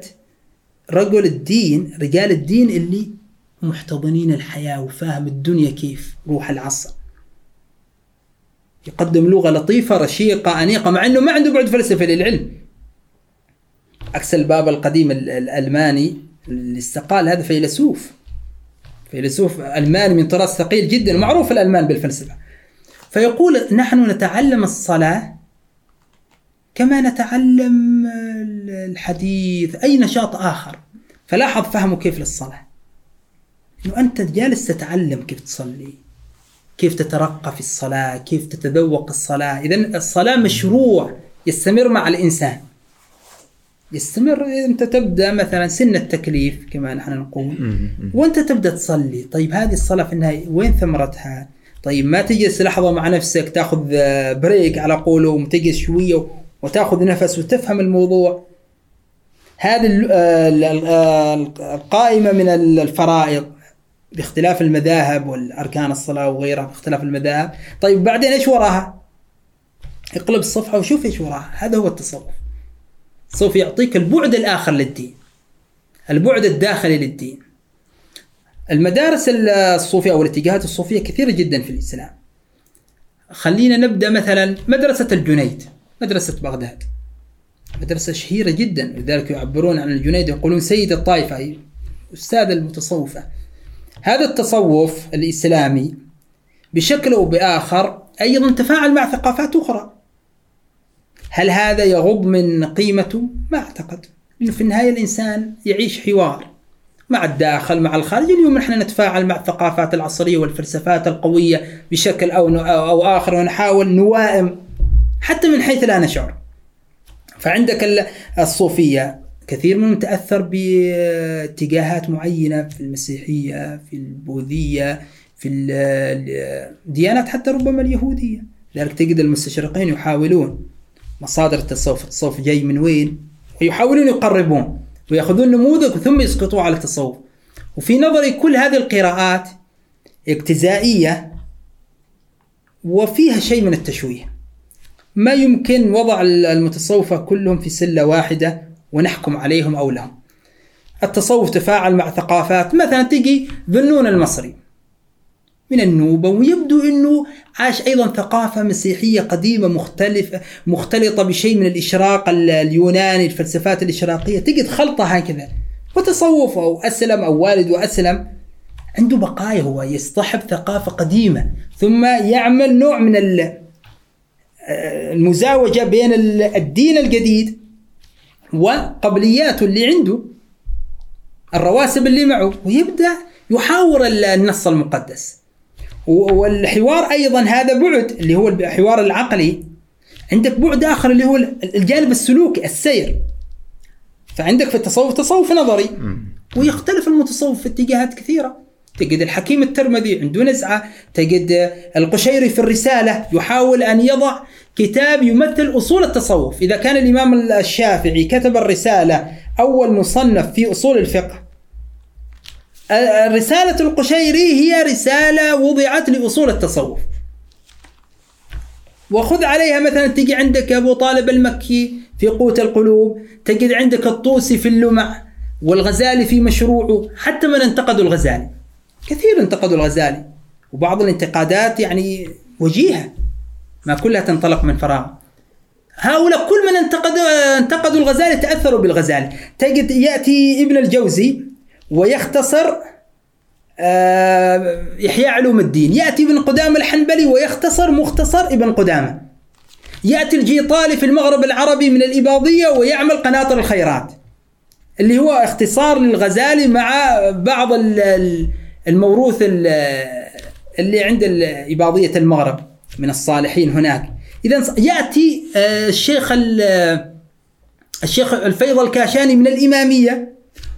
رجل الدين رجال الدين اللي محتضنين الحياة وفاهم الدنيا كيف روح العصر. يقدم لغة لطيفة رشيقة أنيقة مع أنه ما عنده بعد فلسفة للعلم. عكس الباب القديم ال- الألماني اللي استقال هذا فيلسوف. فيلسوف ألماني من طراز ثقيل جدا معروف الألمان بالفلسفة. فيقول نحن نتعلم الصلاة كما نتعلم الحديث أي نشاط آخر. فلاحظ فهمه كيف للصلاة. إنه أنت جالس تتعلم كيف تصلي كيف تترقى في الصلاة كيف تتذوق الصلاة. اذا الصلاة مشروع يستمر مع الإنسان. يستمر أنت تبدأ مثلا سن التكليف كما نحن نقول. وأنت تبدأ تصلي. طيب هذه الصلاة في النهاية وين ثمرتها؟ طيب ما تجلس لحظة مع نفسك تأخذ بريك على قولهم تجلس شوية وتأخذ نفس وتفهم الموضوع. هذه ال- ال- القائمة من ال- الفرائض باختلاف المذاهب والأركان الصلاة وغيرها باختلاف المذاهب. طيب بعدين إيش وراها؟ اقلب الصفحة وشوف إيش وراها. هذا هو التصوف سوف يعطيك البعد الآخر للدين. البعد الداخلي للدين. المدارس الصوفية أو الاتجاهات الصوفية كثيرة جدا في الإسلام. خلينا نبدأ مثلا مدرسة الجنيد. مدرسة بغداد. مدرسة شهيرة جدا لذلك يعبرون عن الجنيد يقولون سيد الطائفة أستاذ المتصوفة. هذا التصوف الإسلامي بشكل أو بآخر أيضا تفاعل مع ثقافات أخرى. هل هذا يغض من قيمته؟ ما أعتقد. لأنه في النهاية الإنسان يعيش حوار مع الداخل مع الخارج. اليوم نحن نتفاعل مع الثقافات العصرية والفلسفات القوية بشكل أو أو آخر ونحاول نوائم حتى من حيث لا نشعر. فعندك ال- الصوفية كثير منهم تأثر باتجاهات معينة في المسيحية في البوذية في ال- الديانات حتى ربما اليهودية. لذلك تجد المستشرقين يحاولون. مصادر التصوف التصوف جاي من وين؟ ويحاولون يقربون ويأخذون نموذج ثم يسقطوه على التصوف. وفي نظري كل هذه القراءات اجتزائية وفيها شيء من التشويه. ما يمكن وضع المتصوفة كلهم في سلة واحدة ونحكم عليهم أو لهم. التصوف تفاعل مع ثقافات. مثلا تجي ذنون المصري. من النوبة ويبدو أنه عاش أيضا ثقافة مسيحية قديمة مختلفة مختلطة بشيء من الإشراق ال- اليوناني الفلسفات الإشراقية. تجد خلطة هكذا. وتصوف أو أسلم أو والد وأسلم عنده بقايا هو يصطحب ثقافة قديمة ثم يعمل نوع من المزاوجة بين ال- الدين الجديد وقبلياته اللي عنده الرواسب اللي معه ويبدأ يحاور ال- النص المقدس. والحوار أيضا هذا بعد اللي هو الحوار العقلي. عندك بعد آخر اللي هو ال- الجانب السلوكي السير. فعندك في التصوف تصوف نظري. ويختلف المتصوف في اتجاهات كثيرة. تجد الحكيم الترمذي عنده نزعه تجد القشيري في الرسالة يحاول أن يضع كتاب يمثل أصول التصوف. إذا كان الإمام الشافعي كتب الرسالة أول مصنف في أصول الفقه رسالة القشيري هي رسالة وضعت لأصول التصوف. وخذ عليها مثلا تجي عندك أبو طالب المكي في قوت القلوب تجد عندك الطوسي في اللمع والغزالي في مشروعه حتى من انتقدوا الغزالي. كثير انتقدوا الغزالي وبعض الانتقادات يعني وجيهة. ما كلها تنطلق من فراغ. هؤلاء كل من انتقدوا انتقدوا الغزالي تأثروا بالغزالي تجد يأتي ابن الجوزي ويختصر آه، إحياء علوم الدين. يأتي ابن قدامة الحنبلي ويختصر مختصر ابن قدامة. يأتي الجيطالي في المغرب العربي من الإباضية ويعمل قناطر الخيرات. اللي هو اختصار للغزالي مع بعض ال- ال- الموروث ال- اللي عند الإباضية المغرب. من الصالحين هناك. إذا يأتي آه، الشيخ ال- الشيخ الفيض الكاشاني من الإمامية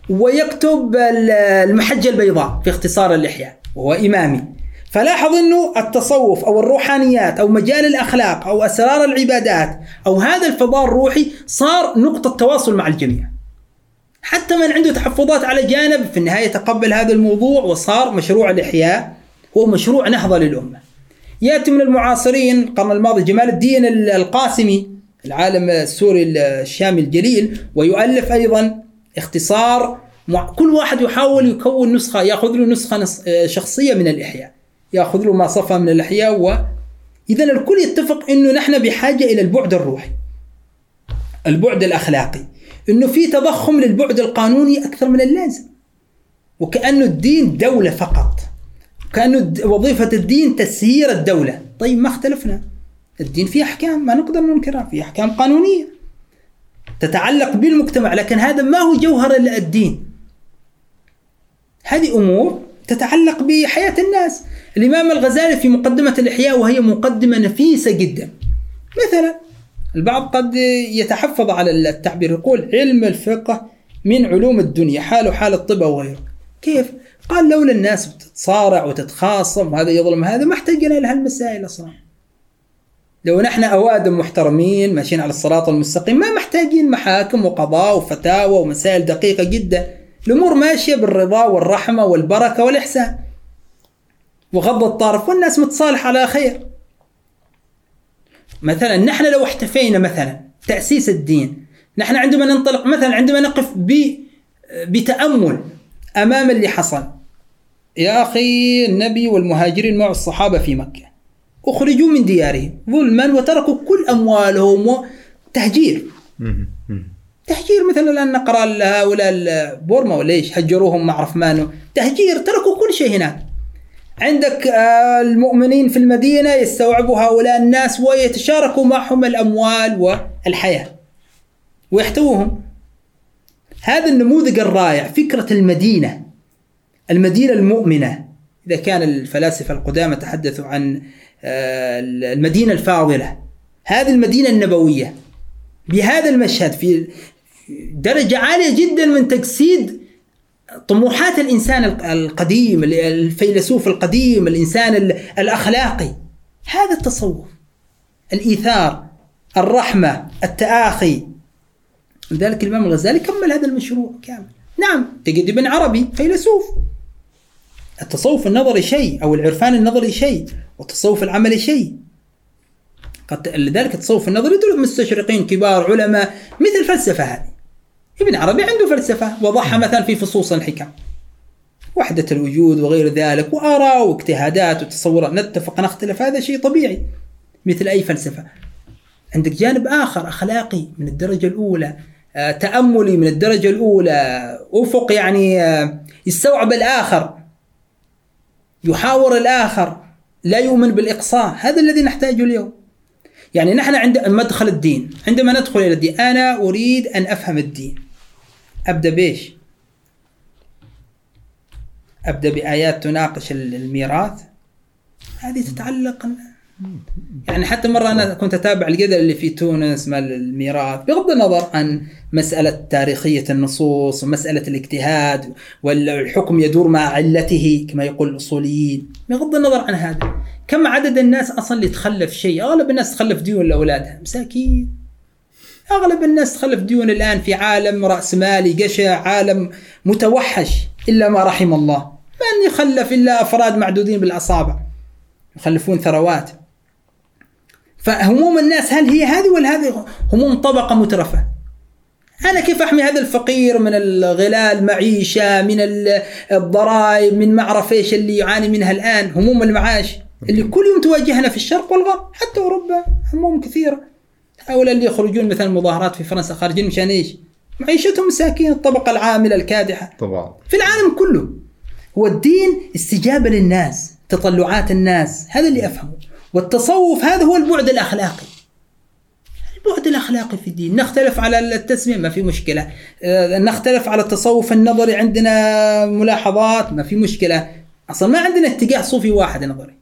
ويكتب ال- المحجة البيضاء في اختصار الإحياء وهو إمامي. فلاحظ أنه التصوف أو الروحانيات أو مجال الأخلاق أو أسرار العبادات أو هذا الفضاء الروحي صار نقطة تواصل مع الجميع. حتى من عنده تحفظات على جانب في النهاية تقبل هذا الموضوع وصار مشروع الإحياء هو مشروع نهضة للأمة. يأتي من المعاصرين القرن الماضي جمال الدين القاسمي العالم السوري الشامي الجليل ويؤلف أيضا اختصار كل واحد يحاول يكون نسخة يأخذ له نسخة نص- آه، شخصية من الإحياء يأخذ له ما صفى من الإحياء و إذا الكل يتفق أنه نحن بحاجة إلى البعد الروحي البعد الأخلاقي أنه في تضخم للبعد القانوني أكثر من اللازم وكأنه الدين دولة فقط. كأنه الد- وظيفة الدين تسيير الدولة. طيب ما اختلفنا. الدين فيه أحكام ما نقدر ننكرها. فيه أحكام قانونية تتعلق بالمجتمع لكن هذا ما هو جوهر الدين. هذه أمور تتعلق بحياة الناس. الإمام الغزالي في مقدمة الإحياء وهي مقدمة نفيسة جدا. مثلا البعض قد يتحفظ على التعبير يقول علم الفقه من علوم الدنيا حاله حال الطب وغيره. كيف؟ قال لولا الناس بتتصارع وتتخاصم وهذا يظلم هذا ما احتاجنا إلى هالمسائل أصلا. لو نحن أوادم محترمين ماشيين على الصراط المستقيم ما محتاجين محاكم وقضاء وفتاوى ومسائل دقيقة جدا. الأمور ماشية بالرضا والرحمة والبركة والإحسان. وغض الطرف والناس متصالحة على خير. مثلا نحن لو احتفينا مثلا تأسيس الدين نحن عندما ننطلق مثلا عندما نقف ب بتأمل أمام اللي حصل. يا أخي النبي والمهاجرين مع الصحابة في مكة. أخرجوا من ديارهم ظلما وتركوا كل أموالهم تهجير تهجير مثلا الآن نقرأ هؤلاء بورما ولا إيش؟ هجروهم ما أعرف مانو. تهجير تركوا كل شيء هناك. عندك آه، المؤمنين في المدينة يستوعبوا هؤلاء الناس ويتشاركوا معهم الأموال والحياة. ويحتوهم. هذا النموذج الرائع فكرة المدينة المدينة المؤمنة. إذا كان الفلاسفة القدامى تحدثوا عن آه، المدينة الفاضلة هذه المدينة النبوية. بهذا المشهد في درجة عالية جدا من تجسيد طموحات الإنسان القديم الفيلسوف القديم الإنسان الأخلاقي. هذا التصوف الإيثار الرحمة التآخي. لذلك الإمام الغزالي كمل هذا المشروع كامل. نعم تجد ابن عربي فيلسوف. التصوف النظري شيء أو العرفان النظري شيء والتصوف العملي شيء. قد لذلك التصوف النظري دول مستشرقين كبار علماء مثل الفلسفة هذه. ابن عربي عنده فلسفة وضعها مثلا في فصوص الحكم. وحدة الوجود وغير ذلك وآراء واجتهادات وتصورات. نتفق نختلف هذا شيء طبيعي مثل أي فلسفة. عندك جانب آخر أخلاقي من الدرجة الأولى. تأملي من الدرجة الأولى أفق يعني آه، يستوعب الآخر يحاور الآخر لا يؤمن بالإقصاء هذا الذي نحتاجه اليوم. يعني نحن عند مدخل الدين عندما ندخل إلى الدين أنا أريد أن أفهم الدين. أبدأ بإيش؟ أبدأ بآيات تناقش الميراث. هذه تتعلق يعني حتى مرة أنا كنت أتابع الجدل اللي في تونس مال الميراث بغض النظر عن مسألة تاريخية النصوص ومساله الاجتهاد والحكم يدور مع علته كما يقول الأصوليين. بغض النظر عن هذا كم عدد الناس أصلا اللي تخلف شيء؟ أغلب الناس تخلف ديون لأولادها. مساكين. أغلب الناس تخلف ديون الآن في عالم راسمالي قشع عالم متوحش إلا ما رحم الله. من يخلف إلا أفراد معدودين بالأصابع. يخلفون ثروات. فهموم الناس هل هي هذه ولا هذه؟ هموم طبقة مترفة. أنا كيف أحمي هذا الفقير من الغلال معيشة من الضرائب من ما أعرف إيش اللي يعاني منها الآن هموم المعاش اللي كل يوم تواجهنا في الشرق والغرب حتى أوروبا هموم كثيرة. هؤلاء اللي يخرجون مثلا مظاهرات في فرنسا خارجين مشان إيش؟ معيشتهم مساكين الطبقة العاملة الكادحة. طبعا. في العالم كله هو الدين استجابة للناس تطلعات الناس هذا اللي أفهمه. والتصوف هذا هو البعد الأخلاقي. البعد الأخلاقي في الدين. نختلف على التسمية ما في مشكلة. آه، نختلف على التصوف النظري. عندنا ملاحظات؟ ما في مشكلة. أصلا ما عندنا اتجاه صوفي واحد نظري.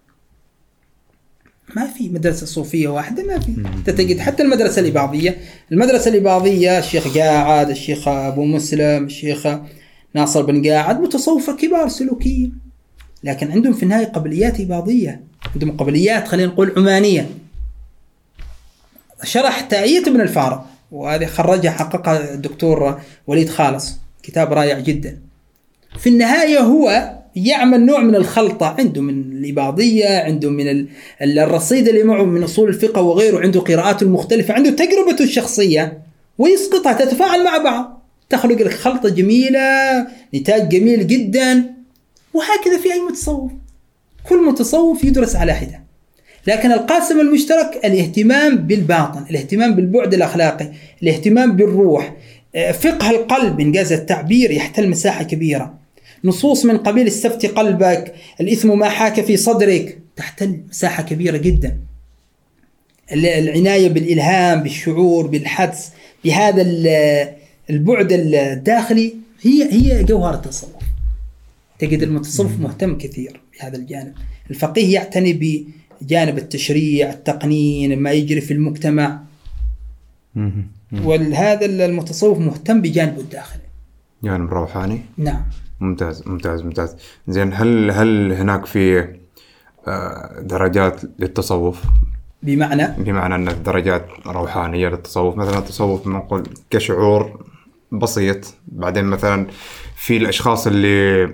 ما في مدرسة صوفية واحدة ما في. تجد حتى المدرسة الإباضية. المدرسة الإباضية الشيخ قاعد الشيخ أبو مسلم الشيخ ناصر بن قاعد متصوفة كبار سلوكيين. لكن عندهم في النهاية قبليات إباضية. عندهم قبليات خلينا نقول عمانية. شرح تأية ابن الفارق وهذه خرجها حققها الدكتور وليد خالص كتاب رائع جدا. في النهاية هو يعمل نوع من الخلطة عنده من الإباضية عنده من الرصيد اللي معه من أصول الفقه وغيره عنده قراءاته المختلفة عنده تجربته الشخصية ويسقطها تتفاعل مع بعض. تخلق لك خلطة جميلة نتاج جميل جدا وهكذا في أي متصوف. كل متصوف يدرس على حدة. لكن القاسم المشترك الاهتمام بالباطن الاهتمام بالبعد الأخلاقي الاهتمام بالروح. آه، فقه القلب إنجاز التعبير يحتل مساحة كبيرة. نصوص من قبيل استفتي قلبك الإثم ما حاك في صدرك تحتل مساحة كبيرة جدا. العناية بالإلهام بالشعور بالحدس بهذا البعد الداخلي هي هي جوهر التصوف تجد المتصوف مهتم كثير بهذا الجانب. الفقيه يعتني بجانب التشريع التقنين ما يجري في المجتمع. وهذا المتصوف مهتم بجانبه الداخلي. جانب روحاني؟ نعم. ممتاز ممتاز ممتاز. زين هل هل هناك في آه، درجات للتصوف؟ بمعنى؟ بمعنى أن درجات روحانية للتصوف مثلا التصوف نقول كشعور بسيط بعدين مثلا في الأشخاص اللي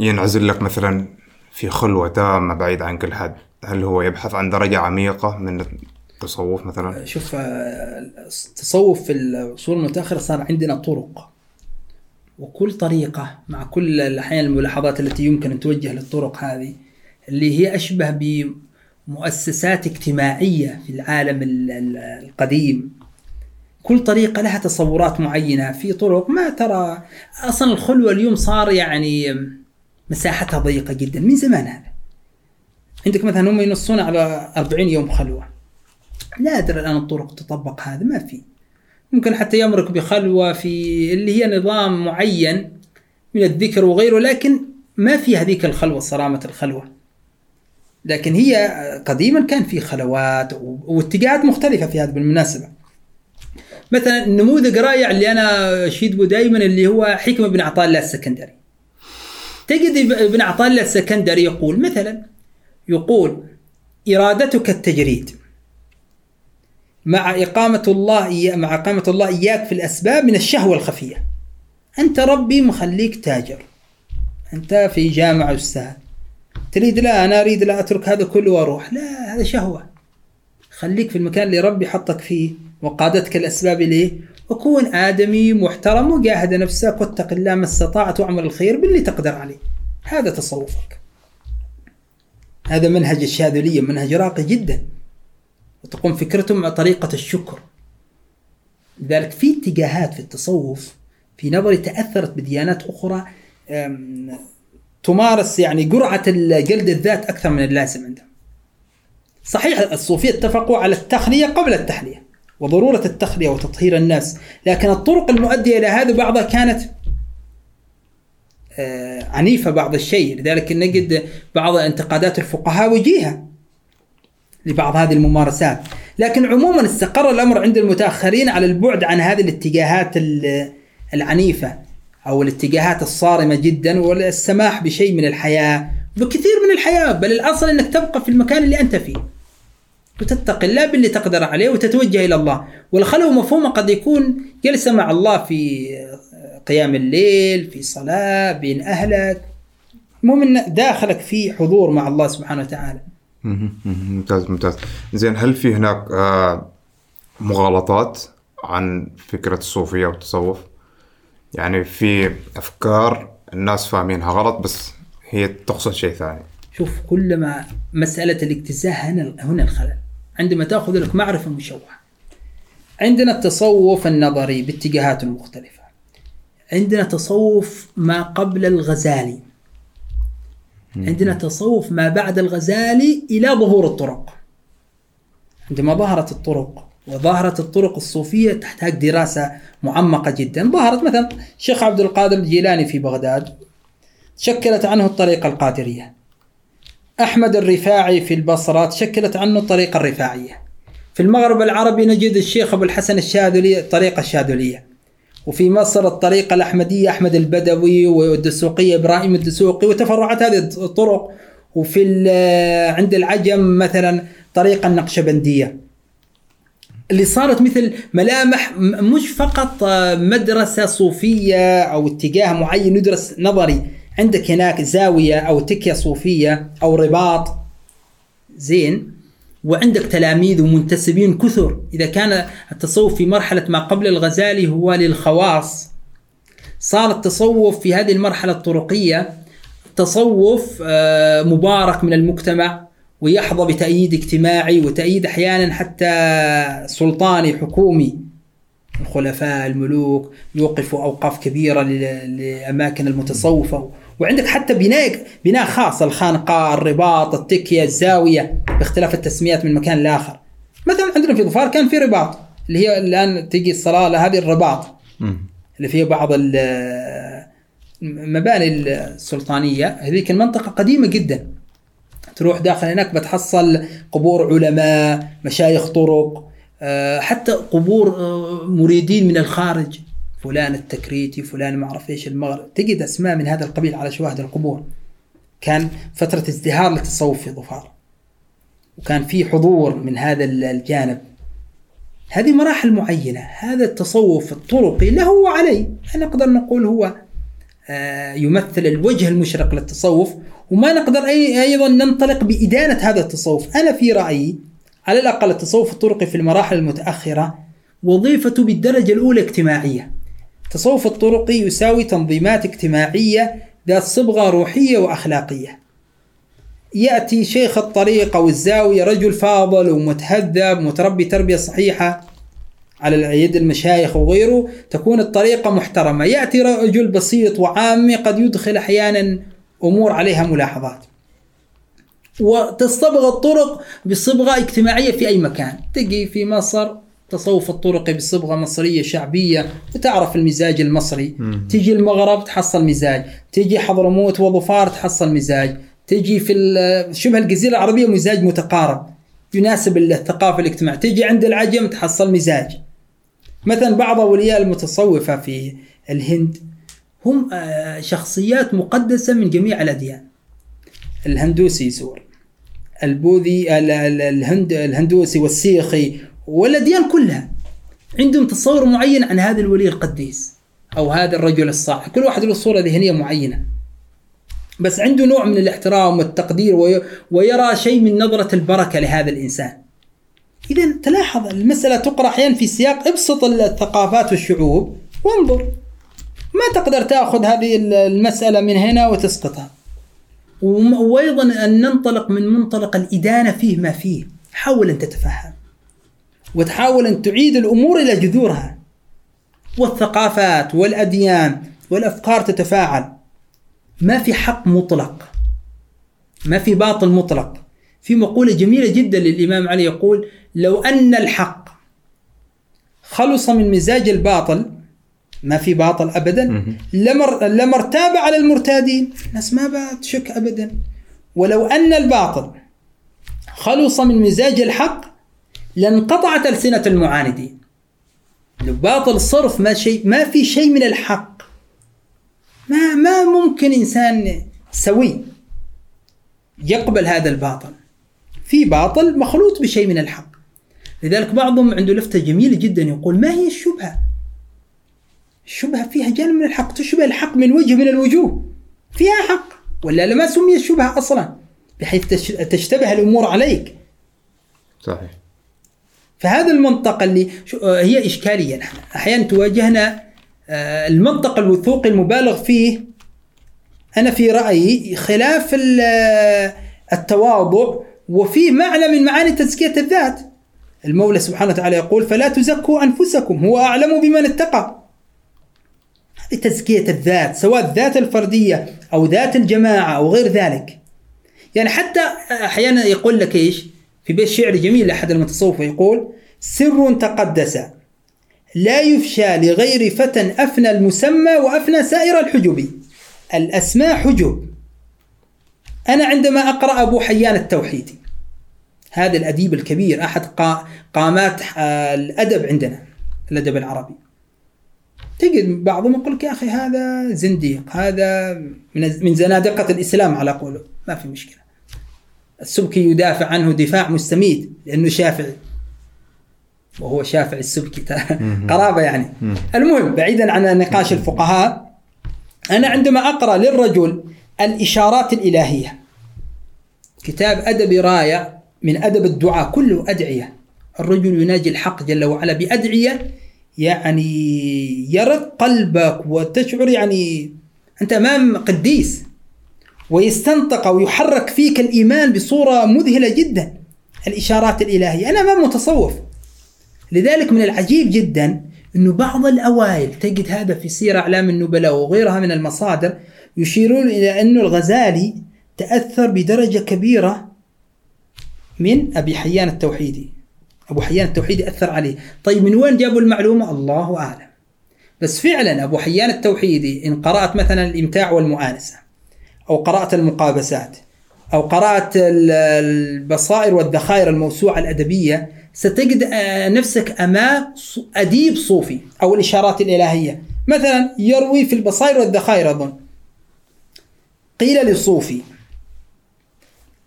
ينعزل لك مثلا في خلوة تامة بعيد عن كل حد. هل هو يبحث عن درجة عميقة من التصوف مثلا؟ شوف التصوف في العصور المتأخرة صار عندنا طرق. وكل طريقة مع كل الأحيان الملاحظات التي يمكن أن توجه للطرق هذه اللي هي أشبه بمؤسسات اجتماعية في العالم القديم. كل طريقة لها تصورات معينة. في طرق ما ترى أصلا الخلوة اليوم صار يعني مساحتها ضيقة جدا من زمان هذا. عندك مثلا هم ينصون على 40 يوم خلوة. نادر الآن الطرق تطبق هذا ما في. ممكن حتى يمرك بخلوة في اللي هي نظام معين من الذكر وغيره لكن ما في هذيك الخلوة صرامة الخلوة. لكن هي قديما كان في خلوات واتجاهات مختلفة في هذا بالمناسبة. مثلا النموذج رائع اللي أنا اشيد به دائما اللي هو حكمة بن عطاء الله السكندري. تجد ابن عطاء الله السكندري يقول مثلا يقول إرادتك التجريد. مع إقامة الله مع إقامة الله إياك في الأسباب من الشهوة الخفية. أنت ربي مخليك تاجر. أنت في جامعة أستاذ. تريد لا أنا أريد لا أترك هذا كله وأروح. لا هذا شهوة. خليك في المكان اللي ربي حطك فيه وقادتك الأسباب إليه وكون آدمي محترم وجاهد نفسك واتق الله ما استطعت وأعمل الخير باللي تقدر عليه. هذا تصوفك. هذا منهج الشاذلية منهج راقي جدا. وتقوم فكرتهم على طريقة الشكر. لذلك في اتجاهات في التصوف في نظري تأثرت بديانات أخرى تمارس يعني قرعة جلد الذات أكثر من اللازم عندهم. صحيح الصوفية اتفقوا على التخلية قبل التحلية وضرورة التخلية وتطهير الناس لكن الطرق المؤدية إلى هذا بعضها كانت عنيفة بعض الشيء. لذلك نجد بعض انتقادات الفقهاء وجيهة لبعض هذه الممارسات. لكن عموما استقر الأمر عند المتأخرين على البعد عن هذه الاتجاهات ال- العنيفة أو الاتجاهات الصارمة جدا والسماح بشيء من الحياة بكثير من الحياة. بل الأصل أنك تبقى في المكان اللي أنت فيه وتتقي الله باللي تقدر عليه وتتوجه إلى الله. والخلوه مفهومه قد يكون جلسه مع الله في قيام الليل في صلاة بين أهلك. المهم إن داخلك في حضور مع الله سبحانه وتعالى. ممتاز ممتاز. زين هل في هناك آه، مغالطات عن فكرة الصوفية والتصوف؟ يعني في أفكار الناس فاهمينها غلط بس هي تقصد شيء ثاني. شوف كلما مسألة الاجتزاء هنا هنا الخلل. عندما تأخذ لك معرفة مشوهة. عندنا التصوف النظري باتجاهاته المختلفه عندنا تصوف ما قبل الغزالي. عندنا تصوف ما بعد الغزالي إلى ظهور الطرق. عندما ظهرت الطرق وظهرت الطرق الصوفية تحتاج دراسة معمقة جدا. ظهرت مثلا الشيخ عبد القادر الجيلاني في بغداد شكلت عنه الطريقة القادرية. أحمد الرفاعي في البصرة تشكلت عنه الطريقة الرفاعية. في المغرب العربي نجد الشيخ أبو الحسن الشاذلي الطريقة الشاذلية. وفي مصر الطريقة الأحمدية أحمد البدوي والدسوقية إبراهيم الدسوقي وتفرعات هذه الطرق. وفي عند العجم مثلا طريقة النقشبندية. اللي صارت مثل ملامح مش فقط آه، مدرسة صوفية أو اتجاه معين ندرس نظري. عندك هناك زاوية أو تكية صوفية أو رباط. زين. وعندك تلاميذ ومنتسبين كثر. إذا كان التصوف في مرحلة ما قبل الغزالي هو للخواص. صار التصوف في هذه المرحلة الطرقية تصوف آه، مبارك من المجتمع ويحظى بتأييد اجتماعي وتأييد أحيانا حتى سلطاني حكومي. الخلفاء الملوك يوقفوا أوقاف كبيرة لأماكن المتصوفة. وعندك حتى بناء بناء خاص الخانقاء الرباط التكية الزاوية باختلاف التسميات من مكان لآخر. مثلا عندنا في ظفار كان في رباط اللي هي الآن تجي الصلاة هذه الرباط. اللي فيها بعض ال- المباني السلطانية. هذيك المنطقة قديمة جدا. تروح داخل هناك بتحصل قبور علماء مشايخ طرق آه، حتى قبور آه، مريدين من الخارج. فلان التكريتي فلان ما أعرف إيش المغرب. تجد أسماء من هذا القبيل على شواهد القبور. كان فترة ازدهار للتصوف في ظفار. وكان في حضور من هذا الجانب. هذه مراحل معينة. هذا التصوف الطرقي له وعليه نقدر نقول هو آه، يمثل الوجه المشرق للتصوف. وما نقدر أي- أيضا ننطلق بإدانة هذا التصوف، أنا في رأيي على الأقل التصوف الطرقي في المراحل المتأخرة وظيفته بالدرجة الأولى اجتماعية. التصوف الطرقي يساوي تنظيمات اجتماعية ذات صبغة روحية وأخلاقية. يأتي شيخ الطريق أو الزاويه رجل فاضل ومتهذب متربي تربية صحيحة على يد المشايخ وغيره تكون الطريقة محترمة. يأتي رجل بسيط وعامي قد يدخل أحيانا أمور عليها ملاحظات. وتصطبغ الطرق بصبغة اجتماعية في أي مكان. تجي في مصر تصوف الطرقي بصبغة مصرية شعبية وتعرف المزاج المصري. تجي المغرب تحصل مزاج. تجي حضرموت وظفار تحصل مزاج. تجي في شبه الجزيرة العربية مزاج متقارب. يناسب الثقافة الاجتماعية. تجي عند العجم تحصل مزاج. مثلا بعض أولياء المتصوفة في الهند هم آه، شخصيات مقدسة من جميع الأديان. الهندوسي يزور البوذي ال- ال- الهند الهندوسي والسيخي والأديان كلها. عندهم تصور معين عن هذا الولي القديس أو هذا الرجل الصالح كل واحد له صورة ذهنية معينة. بس عنده نوع من الاحترام والتقدير وي- ويرى شيء من نظرة البركة لهذا الإنسان. إذا تلاحظ المسألة تقرأ أحيانا في سياق ابسط الثقافات والشعوب. وانظر. ما تقدر تأخذ هذه المسألة من هنا وتسقطها. وأيضا أن ننطلق من منطلق الإدانة فيه ما فيه حاول أن تتفهم. وتحاول أن تعيد الأمور إلى جذورها. والثقافات والأديان والأفكار تتفاعل. ما في حق مطلق. ما في باطل مطلق. في مقولة جميلة جدا للإمام علي يقول لو أن الحق خلص من مزاج الباطل ما في باطل ابدا. لما لما ارتاب على المرتادين الناس ما بتشك ابدا. ولو أن الباطل خلص من مزاج الحق لانقطعت ألسنة المعاندين. الباطل صرف ما شيء ما في شيء من الحق. ما ما ممكن إنسان سوي يقبل هذا الباطل. في باطل مخلوط بشيء من الحق. لذلك بعضهم عنده لفتة جميلة جدا يقول ما هي الشبهة؟ الشبهة فيها جانب من الحق تشبه الحق من وجه من الوجوه. فيها حق. ولا لما سميت شبهة أصلا؟ بحيث تشتبه الأمور عليك. صحيح. فهذا المنطق اللي هي إشكالية نحن. أحيانا تواجهنا آه، المنطق الوثوقي المبالغ فيه. أنا في رأيي خلاف التواضع وفيه معنى من معاني تزكية الذات. المولى سبحانه وتعالى يقول فلا تزكوا أنفسكم هو أعلم بمن اتقى. هذه تزكية الذات سواء الذات الفردية أو ذات الجماعة أو غير ذلك. يعني حتى أحيانا يقول لك إيش؟ في بيت شعر جميل لأحد المتصوفة يقول سر تقدس لا يفشى لغير فتى أفنى المسمى وأفنى سائر الحجب. الأسماء حجب. أنا عندما أقرأ أبو حيان التوحيدي هذا الأديب الكبير أحد قامات آه، الأدب عندنا الأدب العربي. تجد بعضهم يقول لك يا أخي هذا زنديق هذا من زنادقة الإسلام على قوله. ما في مشكلة. السبكي يدافع عنه دفاع مستميت لأنه شافعي. وهو شافعي السبكي. قرابة يعني. المهم بعيدا عن نقاش الفقهاء أنا عندما أقرأ للرجل الإشارات الإلهية كتاب أدبي رائع من أدب الدعاء كله أدعية. الرجل يناجي الحق جل وعلا بأدعية يعني يرق قلبك وتشعر يعني أنت أمام قديس. ويستنطق ويحرك فيك الإيمان بصورة مذهلة جدا. الإشارات الإلهية. أنا أمام متصوف. لذلك من العجيب جدا أنه بعض الأوائل تجد هذا في سير أعلام النبلاء وغيرها من المصادر يشيرون إلى أن الغزالي تأثر بدرجة كبيرة من أبي حيان التوحيدي. أبو حيان التوحيدي أثر عليه. طيب من وين جابوا المعلومة؟ الله أعلم. بس فعلا أبو حيان التوحيدي إن قرأت مثلا الإمتاع والمؤانسة أو قرأت المقابسات أو قرأت البصائر والذخائر الموسوعة الأدبية ستجد آه، نفسك أمام أديب صوفي أو الإشارات الإلهية. مثلا يروي في البصائر والذخائر أظن. قيل للصوفي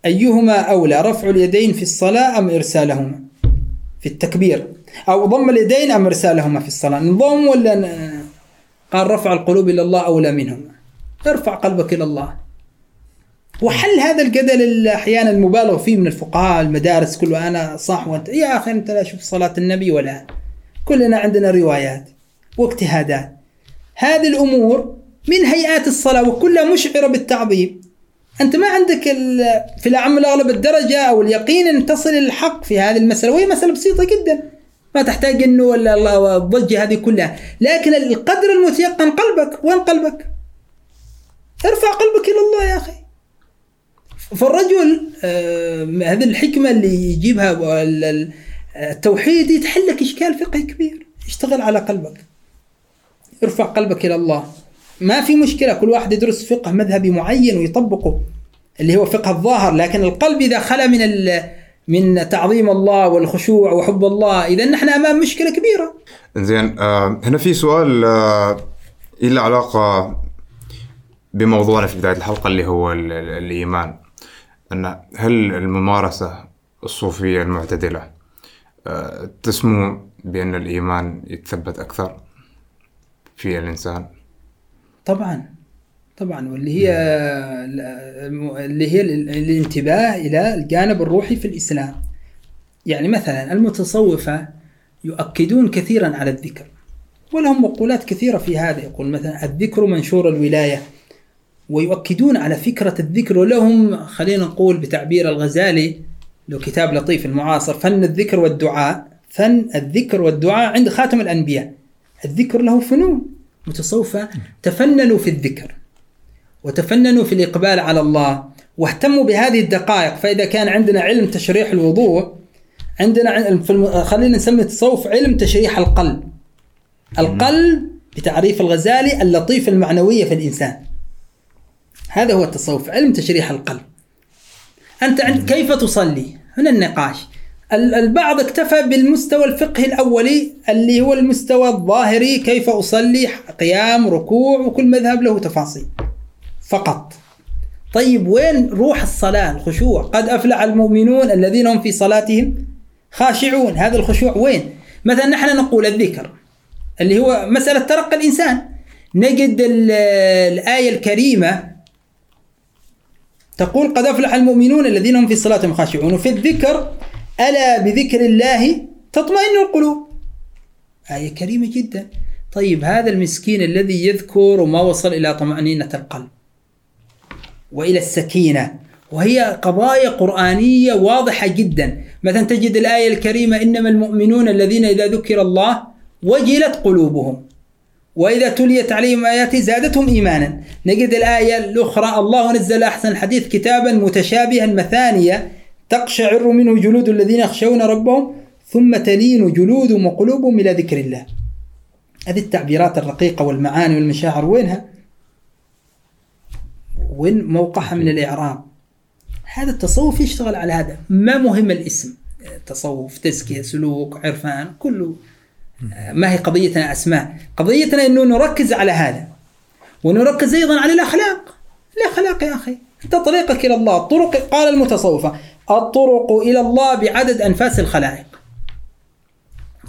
أيهما أولى رفع اليدين في الصلاة أم إرسالهما في التكبير؟ أو ضم اليدين أم إرسالهما في الصلاة؟ نضم ولا قال رفع القلوب إلى الله أولى منهما. ارفع قلبك إلى الله. وحل هذا الجدل أحيانا المبالغ فيه من الفقهاء المدارس كله. أنا صح وأنت. يا أخي أنت لا شوف صلاة النبي ولا. كلنا عندنا روايات واجتهادات. هذه الأمور من هيئات الصلاة وكلها مشعرة بالتعظيم. أنت ما عندك في الأعم الأغلب الدرجة أو اليقين أن تصل الحق في هذه المسألة. وهي مسألة بسيطة جدا. ما تحتاج انه ولا الضجه هذه كلها. لكن القدر المتيقن قلبك وين قلبك؟ ارفع قلبك إلى الله يا أخي. فالرجل آه هذه الحكمة اللي يجيبها التوحيد لك إشكال فقهي كبير. اشتغل على قلبك. ارفع قلبك إلى الله. ما في مشكلة. كل واحد يدرس فقه مذهبي معين ويطبقه اللي هو فقه الظاهر. لكن القلب إذا خلا من من تعظيم الله والخشوع وحب الله إذا نحن أمام مشكلة كبيرة. زين آه هنا في سؤال آه له علاقة بموضوعنا في بداية الحلقة اللي هو الإيمان. أن هل الممارسة الصوفية المعتدلة آه تسمو بأن الإيمان يتثبت أكثر في الإنسان؟ طبعا طبعا واللي هي اللي هي الانتباه إلى الجانب الروحي في الإسلام. يعني مثلا المتصوفة يؤكدون كثيرا على الذكر ولهم مقولات كثيرة في هذا. يقول مثلا الذكر منشور الولاية. ويؤكدون على فكرة الذكر ولهم خلينا نقول بتعبير الغزالي له كتاب لطيف المعاصر فن الذكر والدعاء فن الذكر والدعاء عند خاتم الأنبياء. الذكر له فنون متصوفة. تفننوا في الذكر وتفننوا في الإقبال على الله واهتموا بهذه الدقائق. فإذا كان عندنا علم تشريح الوضوء عندنا في الم... خلينا نسمي التصوف علم تشريح القلب. القلب بتعريف الغزالي اللطيفة المعنوية في الإنسان. هذا هو التصوف علم تشريح القلب. أنت عند كيف تصلي؟ هنا النقاش. ال- البعض اكتفى بالمستوى الفقهي الأولي اللي هو المستوى الظاهري كيف أصلي قيام ركوع وكل مذهب له تفاصيل. فقط. طيب وين روح الصلاة الخشوع؟ قد أفلح المؤمنون الذين هم في صلاتهم خاشعون. هذا الخشوع وين؟ مثلا نحن نقول الذكر اللي هو مسألة ترقى الإنسان. نجد ال- الآية الكريمة تقول قد أفلح المؤمنون الذين هم في صلاتهم خاشعون وفي الذكر ألا بذكر الله تطمئن القلوب؟ آية كريمة جدا. طيب هذا المسكين الذي يذكر وما وصل إلى طمأنينة القلب وإلى السكينة وهي قضايا قرآنية واضحة جدا. مثلا تجد الآية الكريمة إنما المؤمنون الذين إذا ذكر الله وجلت قلوبهم. وإذا تليت عليهم اياته زادتهم إيمانا. نجد الآية الأخرى الله نزل أحسن الحديث كتابا متشابها مثانيا تقشعر منه جلود الذين يخشون ربهم ثم تلين جلودهم وقلوبهم إلى ذكر الله. هذه التعبيرات الرقيقة والمعاني والمشاعر وينها؟ وين موقعها من الإعراب؟ هذا التصوف يشتغل على هذا. ما مهم الاسم. تصوف تزكية سلوك عرفان كله. ما هي قضيتنا أسماء. قضيتنا أنه نركز على هذا. ونركز أيضا على الأخلاق. الأخلاق يا أخي أنت طريقك إلى الله. الطرق قال المتصوفة الطرق إلى الله بعدد أنفاس الخلائق.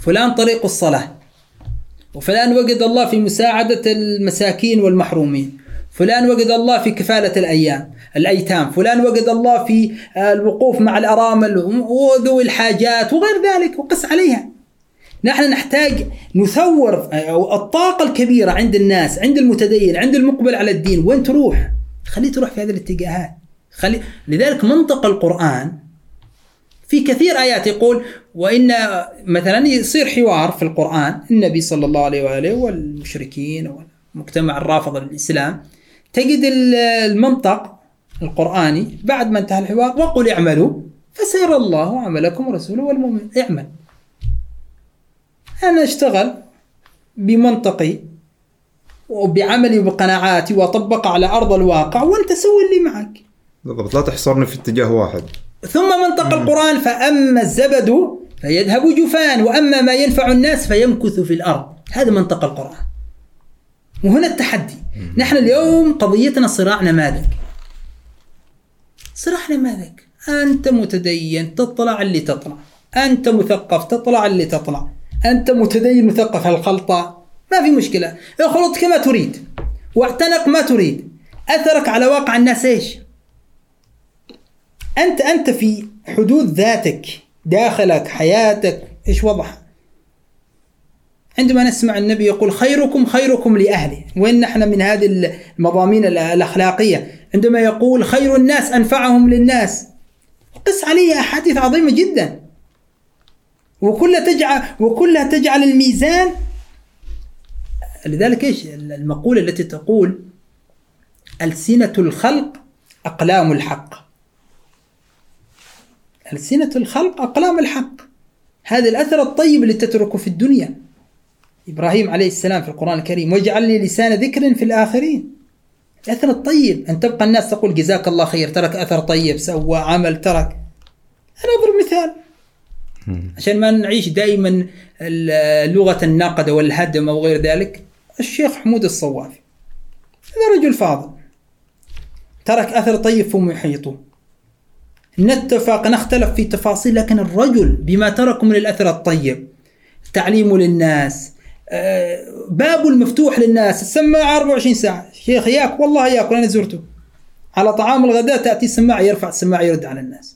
فلان طريق الصلاة. وفلان وجد الله في مساعدة المساكين والمحرومين. فلان وجد الله في كفالة الأيام الأيتام. فلان وجد الله في الوقوف مع الأرامل وذوي الحاجات وغير ذلك وقس عليها. نحن نحتاج نثور الطاقة الكبيرة عند الناس عند المتدين عند المقبل على الدين. وين تروح؟ خليه تروح في هذه الاتجاهات. خلي لذلك منطق القرآن في كثير آيات يقول وإن مثلا يصير حوار في القرآن النبي صلى الله عليه وآله والمشركين والمجتمع الرافض للإسلام تجد المنطق القرآني بعد ما انتهى الحوار وقل اعملوا فسيرى الله عملكم ورسوله والمؤمن اعمل. أنا أشتغل بمنطقي وبعملي وبقناعاتي وأطبق على أرض الواقع وأنت سوي اللي معك. بالضبط لا تحصرني في اتجاه واحد. ثم منطق القرآن فأما الزبد فيذهب جفان وأما ما ينفع الناس فيمكث في الأرض. هذا منطق القرآن. وهنا التحدي. نحن اليوم قضيتنا صراع نماذج. صراع نماذج. أنت متدين تطلع اللي تطلع. أنت مثقف تطلع اللي تطلع. أنت متدين مثقف هالخلطة ما في مشكلة. اخلط كما تريد. واعتنق ما تريد. أثرك على واقع الناس إيش؟ أنت أنت في حدود ذاتك. داخلك حياتك. إيش وضعها؟ عندما نسمع النبي يقول خيركم خيركم لأهله. وين نحن من هذه المضامين الأخلاقية. عندما يقول خير الناس أنفعهم للناس. قس عليه أحاديث عظيمة جدا. وكلها تجعل وكلها تجعل الميزان لذلك إيش؟ المقولة التي تقول ألسنة الخلق أقلام الحق. ألسنة الخلق أقلام الحق. هذا الأثر الطيب اللي تتركه في الدنيا. إبراهيم عليه السلام في القرآن الكريم واجعل لي لسان ذكر في الآخرين. الأثر الطيب. أن تبقى الناس تقول جزاك الله خير ترك أثر طيب سوى عمل ترك. أنا أضرب مثال. عشان ما نعيش دائما لغة النقد والهدم أو غير ذلك الشيخ حمود الصوافي هذا رجل فاضل ترك أثر طيب في محيطه. نتفق نختلف في تفاصيل لكن الرجل بما ترك من الأثر الطيب تعليمه للناس بابه المفتوح للناس السماعة 24 ساعة. شيخ ياك والله ياك أنا زرته. على طعام الغداء تأتي السماعة يرفع السماعة يرد على الناس.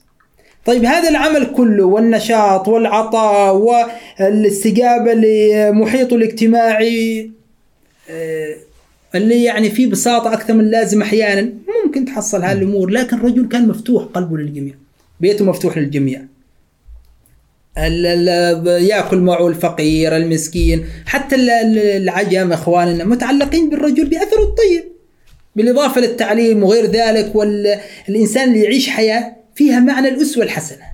طيب هذا العمل كله والنشاط والعطاء والاستجابة لمحيطه الاجتماعي اللي يعني فيه بساطة أكثر من اللازم أحيانا ممكن تحصل هذه الأمور لكن الرجل كان مفتوح قلبه للجميع بيته مفتوح للجميع. يأكل معه الفقير المسكين حتى العجم إخواننا متعلقين بالرجل بأثره الطيب بالإضافة للتعليم وغير ذلك والإنسان اللي يعيش حياة فيها معنى الأسوة الحسنة.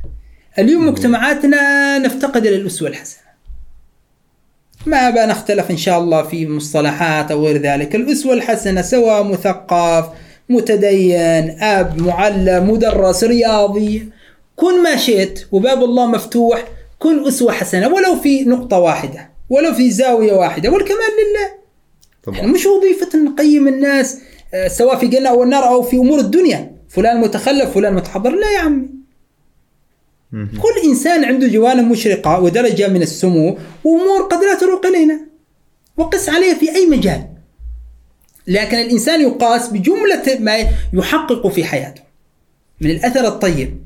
اليوم مجتمعاتنا نفتقد إلى الأسوة الحسنة. ما بنختلف إن شاء الله في مصطلحات أو غير ذلك. الأسوة الحسنة سواء مثقف متدين أب معلم مدرس رياضي كن ما شئت وباب الله مفتوح كن أسوة حسنة. ولو في نقطة واحدة ولو في زاوية واحدة والكمال لله. طبعا. يعني مش وظيفة نقيم الناس آه، سواء في جنة أو النار أو في أمور الدنيا. فلان متخلف فلان متحضر. لا يا عمي. كل إنسان عنده جوانب مشرقة ودرجة من السمو وأمور قد لا تروق إلينا. وقس عليها في أي مجال. لكن الإنسان يقاس بجملة ما يحقق في حياته. من الأثر الطيب.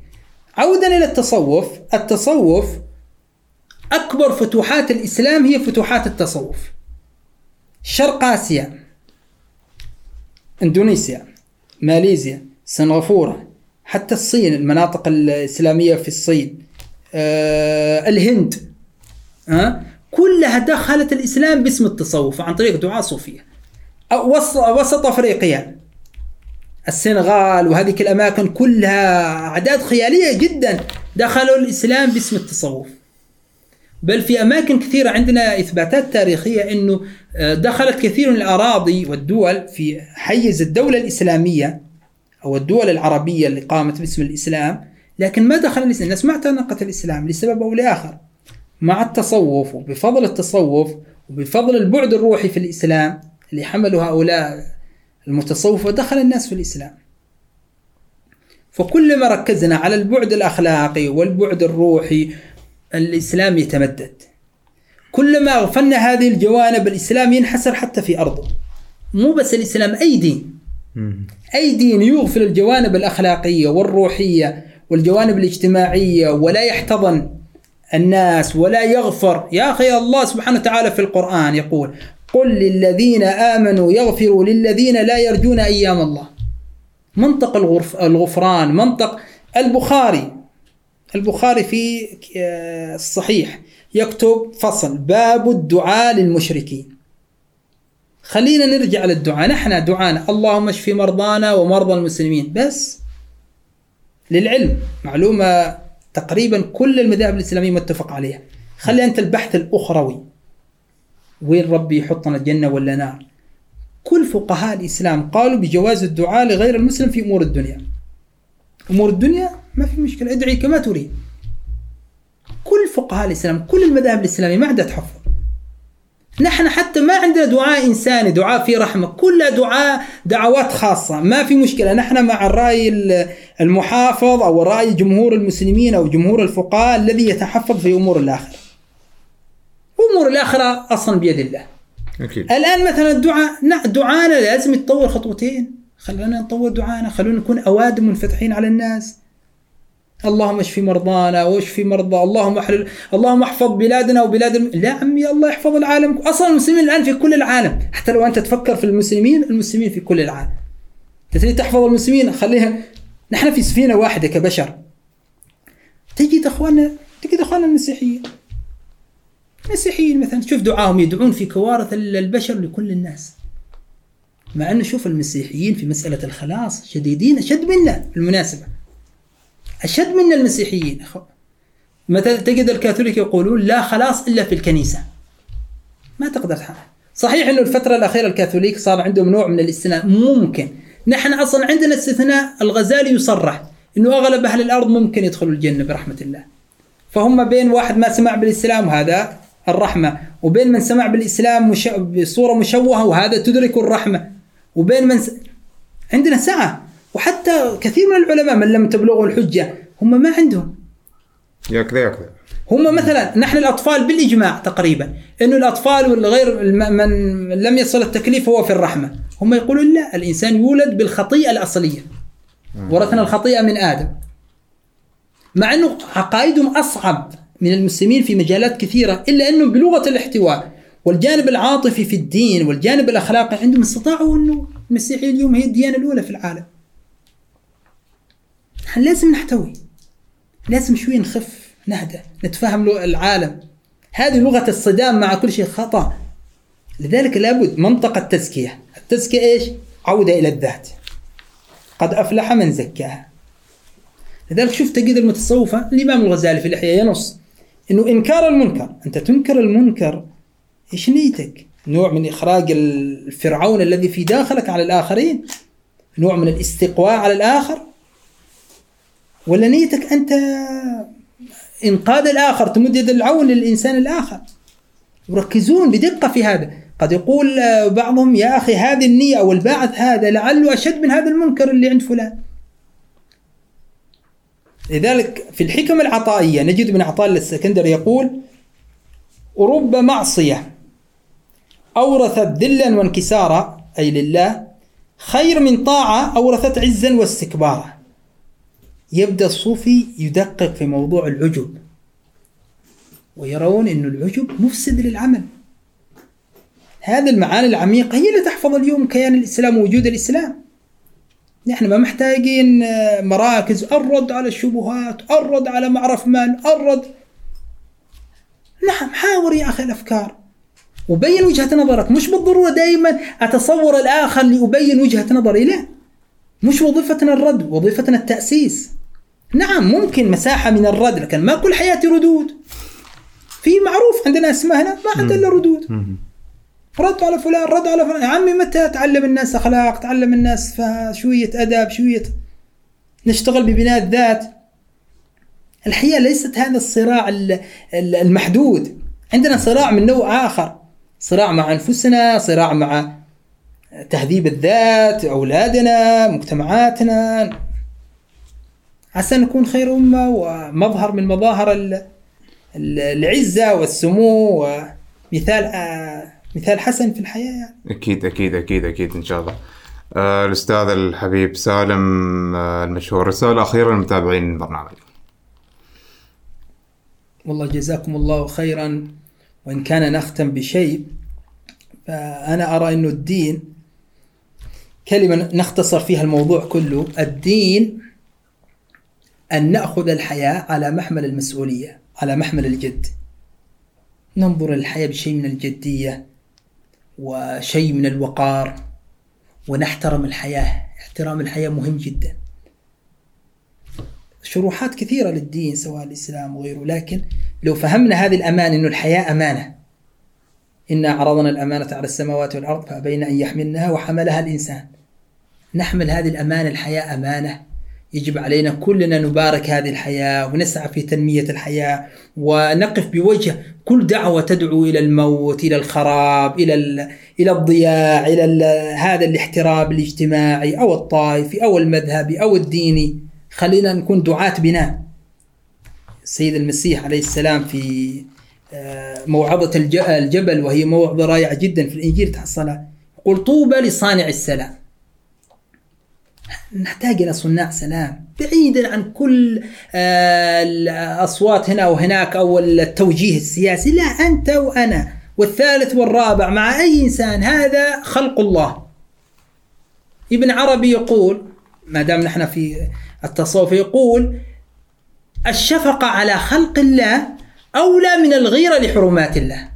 عودا إلى التصوف. التصوف أكبر فتوحات الإسلام هي فتوحات التصوف. شرق آسيا. إندونيسيا. ماليزيا. سنغافورة. حتى الصين المناطق الإسلامية في الصين آه الهند ها كلها دخلت الإسلام باسم التصوف عن طريق دعاة صوفية. وسط أفريقيا. السنغال وهذه الأماكن كلها أعداد خيالية جدا دخلوا الإسلام باسم التصوف. بل في أماكن كثيرة عندنا إثباتات تاريخية أنه آه، دخلت كثير من الأراضي والدول في حيز الدولة الإسلامية. أو الدول العربية اللي قامت باسم الإسلام لكن ما دخل الإسلام. الناس ما اعتنقت الإسلام لسبب أو لآخر. مع التصوف وبفضل التصوف وبفضل البعد الروحي في الإسلام اللي حملوا هؤلاء المتصوفة دخل الناس في الإسلام. فكلما ركزنا على البعد الأخلاقي والبعد الروحي الإسلام يتمدد. كلما أغفلنا هذه الجوانب الإسلام ينحسر حتى في أرضه. مو بس الإسلام أي دين. أي دين يغفل الجوانب الأخلاقية والروحية والجوانب الاجتماعية ولا يحتضن الناس ولا يغفر. يا أخي الله سبحانه وتعالى في القرآن يقول قل للذين آمنوا يغفروا للذين لا يرجون أيام الله. منطق الغفران منطق البخاري. البخاري في آه، الصحيح يكتب فصل باب الدعاء للمشركين. خلينا نرجع للدعاء. نحن دعانا اللهم اشف مرضانا ومرضى المسلمين. بس للعلم. معلومة تقريبا كل المذاهب الإسلامية متفق عليها. خلي أنت البحث الأخروي. وين ربي يحطنا الجنة ولا نار؟ كل فقهاء الإسلام قالوا بجواز الدعاء لغير المسلم في أمور الدنيا. أمور الدنيا ما في مشكلة. ادعي كما تريد. كل فقهاء الإسلام كل المذاهب الإسلامية ما عندها تحفظ. نحن حتى ما عندنا دعاء إنساني دعاء فيه رحمة كلها دعاء دعوات خاصة. ما في مشكلة. نحن مع الرأي المحافظ أو رأي جمهور المسلمين أو جمهور الفقهاء الذي يتحفظ في أمور الآخرة. أمور الآخرة أصلا بيد الله. أكيد. الآن مثلا الدعاء دعانا لازم يتطور خطوتين. خلونا نطور دعانا خلونا نكون أوادم منفتحين على الناس. اللهم اشف مرضانا واشف مرضى. اللهم احلل اللهم احفظ بلادنا وبلاد الم... لا عمي الله يحفظ العالم. أصلا المسلمين الآن في كل العالم. حتى لو أنت تفكر في المسلمين المسلمين في كل العالم. تريد تحفظ المسلمين؟ خليها نحن في سفينة واحدة كبشر. تجد اخواننا تجد إخواننا المسيحيين. المسيحيين مثلا. شوف دعاهم. يدعون في كوارث البشر لكل الناس. مع انه شوف المسيحيين في مسألة الخلاص شديدين أشد منا. بالمناسبه أشد من المسيحيين. مثلا تجد الكاثوليك يقولون لا خلاص إلا في الكنيسة. ما تقدر تحقق. صحيح أنه الفترة الأخيرة الكاثوليك صار عندهم نوع من الاستثناء. ممكن. نحن أصلا عندنا استثناء الغزالي يصرح أنه أغلب أهل الأرض ممكن يدخلوا الجنة برحمة الله. فهم بين واحد ما سمع بالإسلام وهذا الرحمة وبين من سمع بالإسلام مش... بصورة مشوهة وهذا تدرك الرحمة وبين من س... عندنا سعة وحتى كثير من العلماء من لم تبلغه الحجة هم ما عندهم. يا كذا يا كذا هم مثلا نحن الأطفال بالإجماع تقريبا إنه الأطفال والغير من لم يصل التكليف هو في الرحمة. هم يقولون لا الإنسان يولد بالخطيئة الأصلية. ورثنا الخطيئة من آدم. مع إنه عقائدهم أصعب من المسلمين في مجالات كثيرة إلا إنه بلغة الاحتواء والجانب العاطفي في الدين والجانب الأخلاقي عندهم استطاعوا إنه المسيحيه اليوم هي الديانة الأولى في العالم. لازم نحتوي. لازم شوي نخف نهدى نتفهم العالم. هذه لغة الصدام مع كل شيء خطأ. لذلك لابد منطقة التزكية. التزكية إيش؟ عودة إلى الذات. قد أفلح من زكاها. لذلك شوف تجد المتصوفة الإمام الغزالي في الإحياء ينص إنه إنكار المنكر أنت تنكر المنكر إيش نيتك؟ نوع من إخراج الفرعون الذي في داخلك على الآخرين نوع من الاستقواء على الآخر. ولا نيتك أنت إنقاذ الآخر تمد يد العون للإنسان الآخر. يركزون بدقة في هذا. قد يقول بعضهم يا أخي هذه النية أو الباعث هذا لعله أشد من هذا المنكر اللي عند فلان. لذلك في الحكم العطائية نجد ابن عطاء السكندري يقول ورب معصية أورثت ذلا وانكسارا أي لله خير من طاعة أورثت عزا واستكبارا. يبدأ الصوفي يدقق في موضوع العجب. ويرون أن العجب مفسد للعمل. هذه المعاني العميقة هي اللي تحفظ اليوم كيان الإسلام ووجود الإسلام. نحن ما محتاجين مراكز. الرد على الشبهات الرد على معرف من الرد نعم حاور يا أخي الأفكار. وبين وجهة نظرك. مش بالضرورة دائما أتصور الآخر لأبين وجهة نظري لا. مش وظيفتنا الرد وظيفتنا التأسيس. نعم ممكن مساحة من الرد لكن ما كل حياتي ردود. في معروف عندنا اسمها ما عندنا إلا ردود. رد على فلان رد على فلان. يا عمي متى تعلم الناس أخلاق؟ تعلم الناس شوية أدب شوية نشتغل ببناء الذات. الحقيقة ليست هذا الصراع المحدود. عندنا صراع من نوع آخر. صراع مع أنفسنا صراع مع تهذيب الذات أولادنا مجتمعاتنا. عسى نكون خير أمة ومظهر من مظاهر العزة والسمو ومثال آه، مثال حسن في الحياة يعني. أكيد أكيد أكيد أكيد إن شاء الله. آه الأستاذ الحبيب سالم آه المشهور. رسالة أخيرة للمتابعين البرنامج والله جزاكم الله خيرا وإن كان نختم بشيء فأنا أرى أنه الدين كلمة نختصر فيها الموضوع كله الدين أن نأخذ الحياة على محمل المسؤولية على محمل الجد. ننظر للحياة بشيء من الجدية وشيء من الوقار ونحترم الحياة. احترام الحياة مهم جدا. شروحات كثيرة للدين سواء الإسلام وغيره لكن لو فهمنا هذه الأمانة أن الحياة أمانة. إنا عرضنا الأمانة على السماوات والأرض فأبين أن يحملنها وحملها الإنسان. نحمل هذه الأمانة الحياة أمانة. يجب علينا كلنا نبارك هذه الحياة ونسعى في تنمية الحياة ونقف بوجه كل دعوة تدعو إلى الموت إلى الخراب إلى إلى الضياع إلى هذا الاحتراب الاجتماعي أو الطائفي أو المذهبي أو الديني. خلينا نكون دعاة بناء السيد المسيح عليه السلام في آه، موعظة الجبل وهي موعظة رائعة جدا في الإنجيل تحصلها يقول طوبى لصانع السلام. نحتاج إلى صناع سلام. بعيدا عن كل آه، الأصوات هنا وهناك أو التوجيه السياسي لا أنت وأنا والثالث والرابع مع أي إنسان هذا خلق الله. ابن عربي يقول ما دام نحن في التصوف يقول الشفقة على خلق الله أولى من الغيرة لحرمات الله.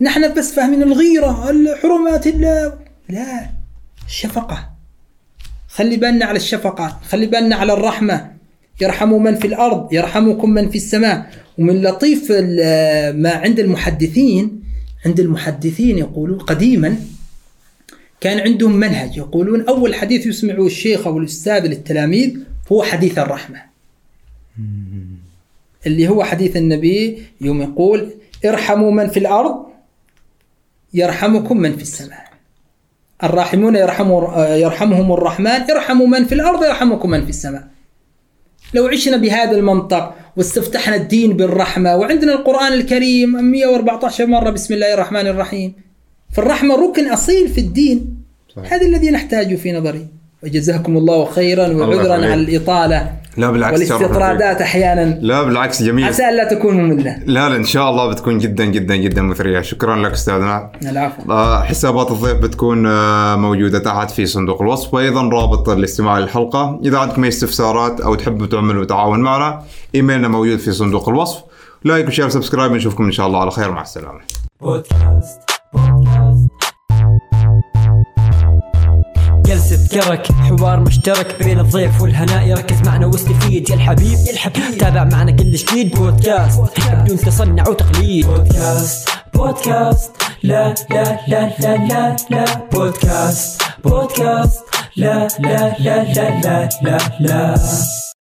نحن بس فاهمين الغيرة حرمات الله. لا الشفقة. خلي بالنا على الشفقة خلي بالنا على الرحمة. يرحم من في الأرض يرحمكم من في السماء. ومن لطيف ما عند المحدثين عند المحدثين يقولون قديما كان عندهم منهج. يقولون أول حديث يسمعه الشيخ أو الأستاذ للتلاميذ هو حديث الرحمة. اللي هو حديث النبي يوم يقول ارحموا من في الأرض يرحمكم من في السماء. الراحمون يرحموا يرحمهم الرحمن ارحموا من في الأرض يرحمكم من في السماء. لو عشنا بهذا المنطق واستفتحنا الدين بالرحمة وعندنا القرآن الكريم 114 مرة بسم الله الرحمن الرحيم فالرحمة ركن أصيل في الدين. صحيح. هذا الذي نحتاجه في نظري. وجزاكم الله خيرا وعذرا على الإطالة لا بالعكس والاستطرادات أحيانا. لا بالعكس جميل. عسى ألا تكون مملة. لا لا إن شاء الله بتكون جدا جدا جدا مثرية. شكرا لك أستاذنا. العفو. آه، حسابات الضيف بتكون آه، موجودة تحت في صندوق الوصف وأيضا رابط الاستماع للحلقة. إذا عندكم أي استفسارات أو تحبوا تعملوا تعاون معنا إيميلنا موجود في صندوق الوصف. like و share و subscribe نشوفكم إن شاء الله على خير. مع السلامة. بودكاست بودكاست. جلسة كرك حوار مشترك بين الضيف والهناء. يركز معنا واستفيد يا الحبيب يا الحبيب. تابع معنا كل جديد بودكاست بدون تصنع وتقليد. بودكاست بودكاست. لا لا لا لا لا لا. بودكاست بودكاست. لا لا لا لا لا لا لا.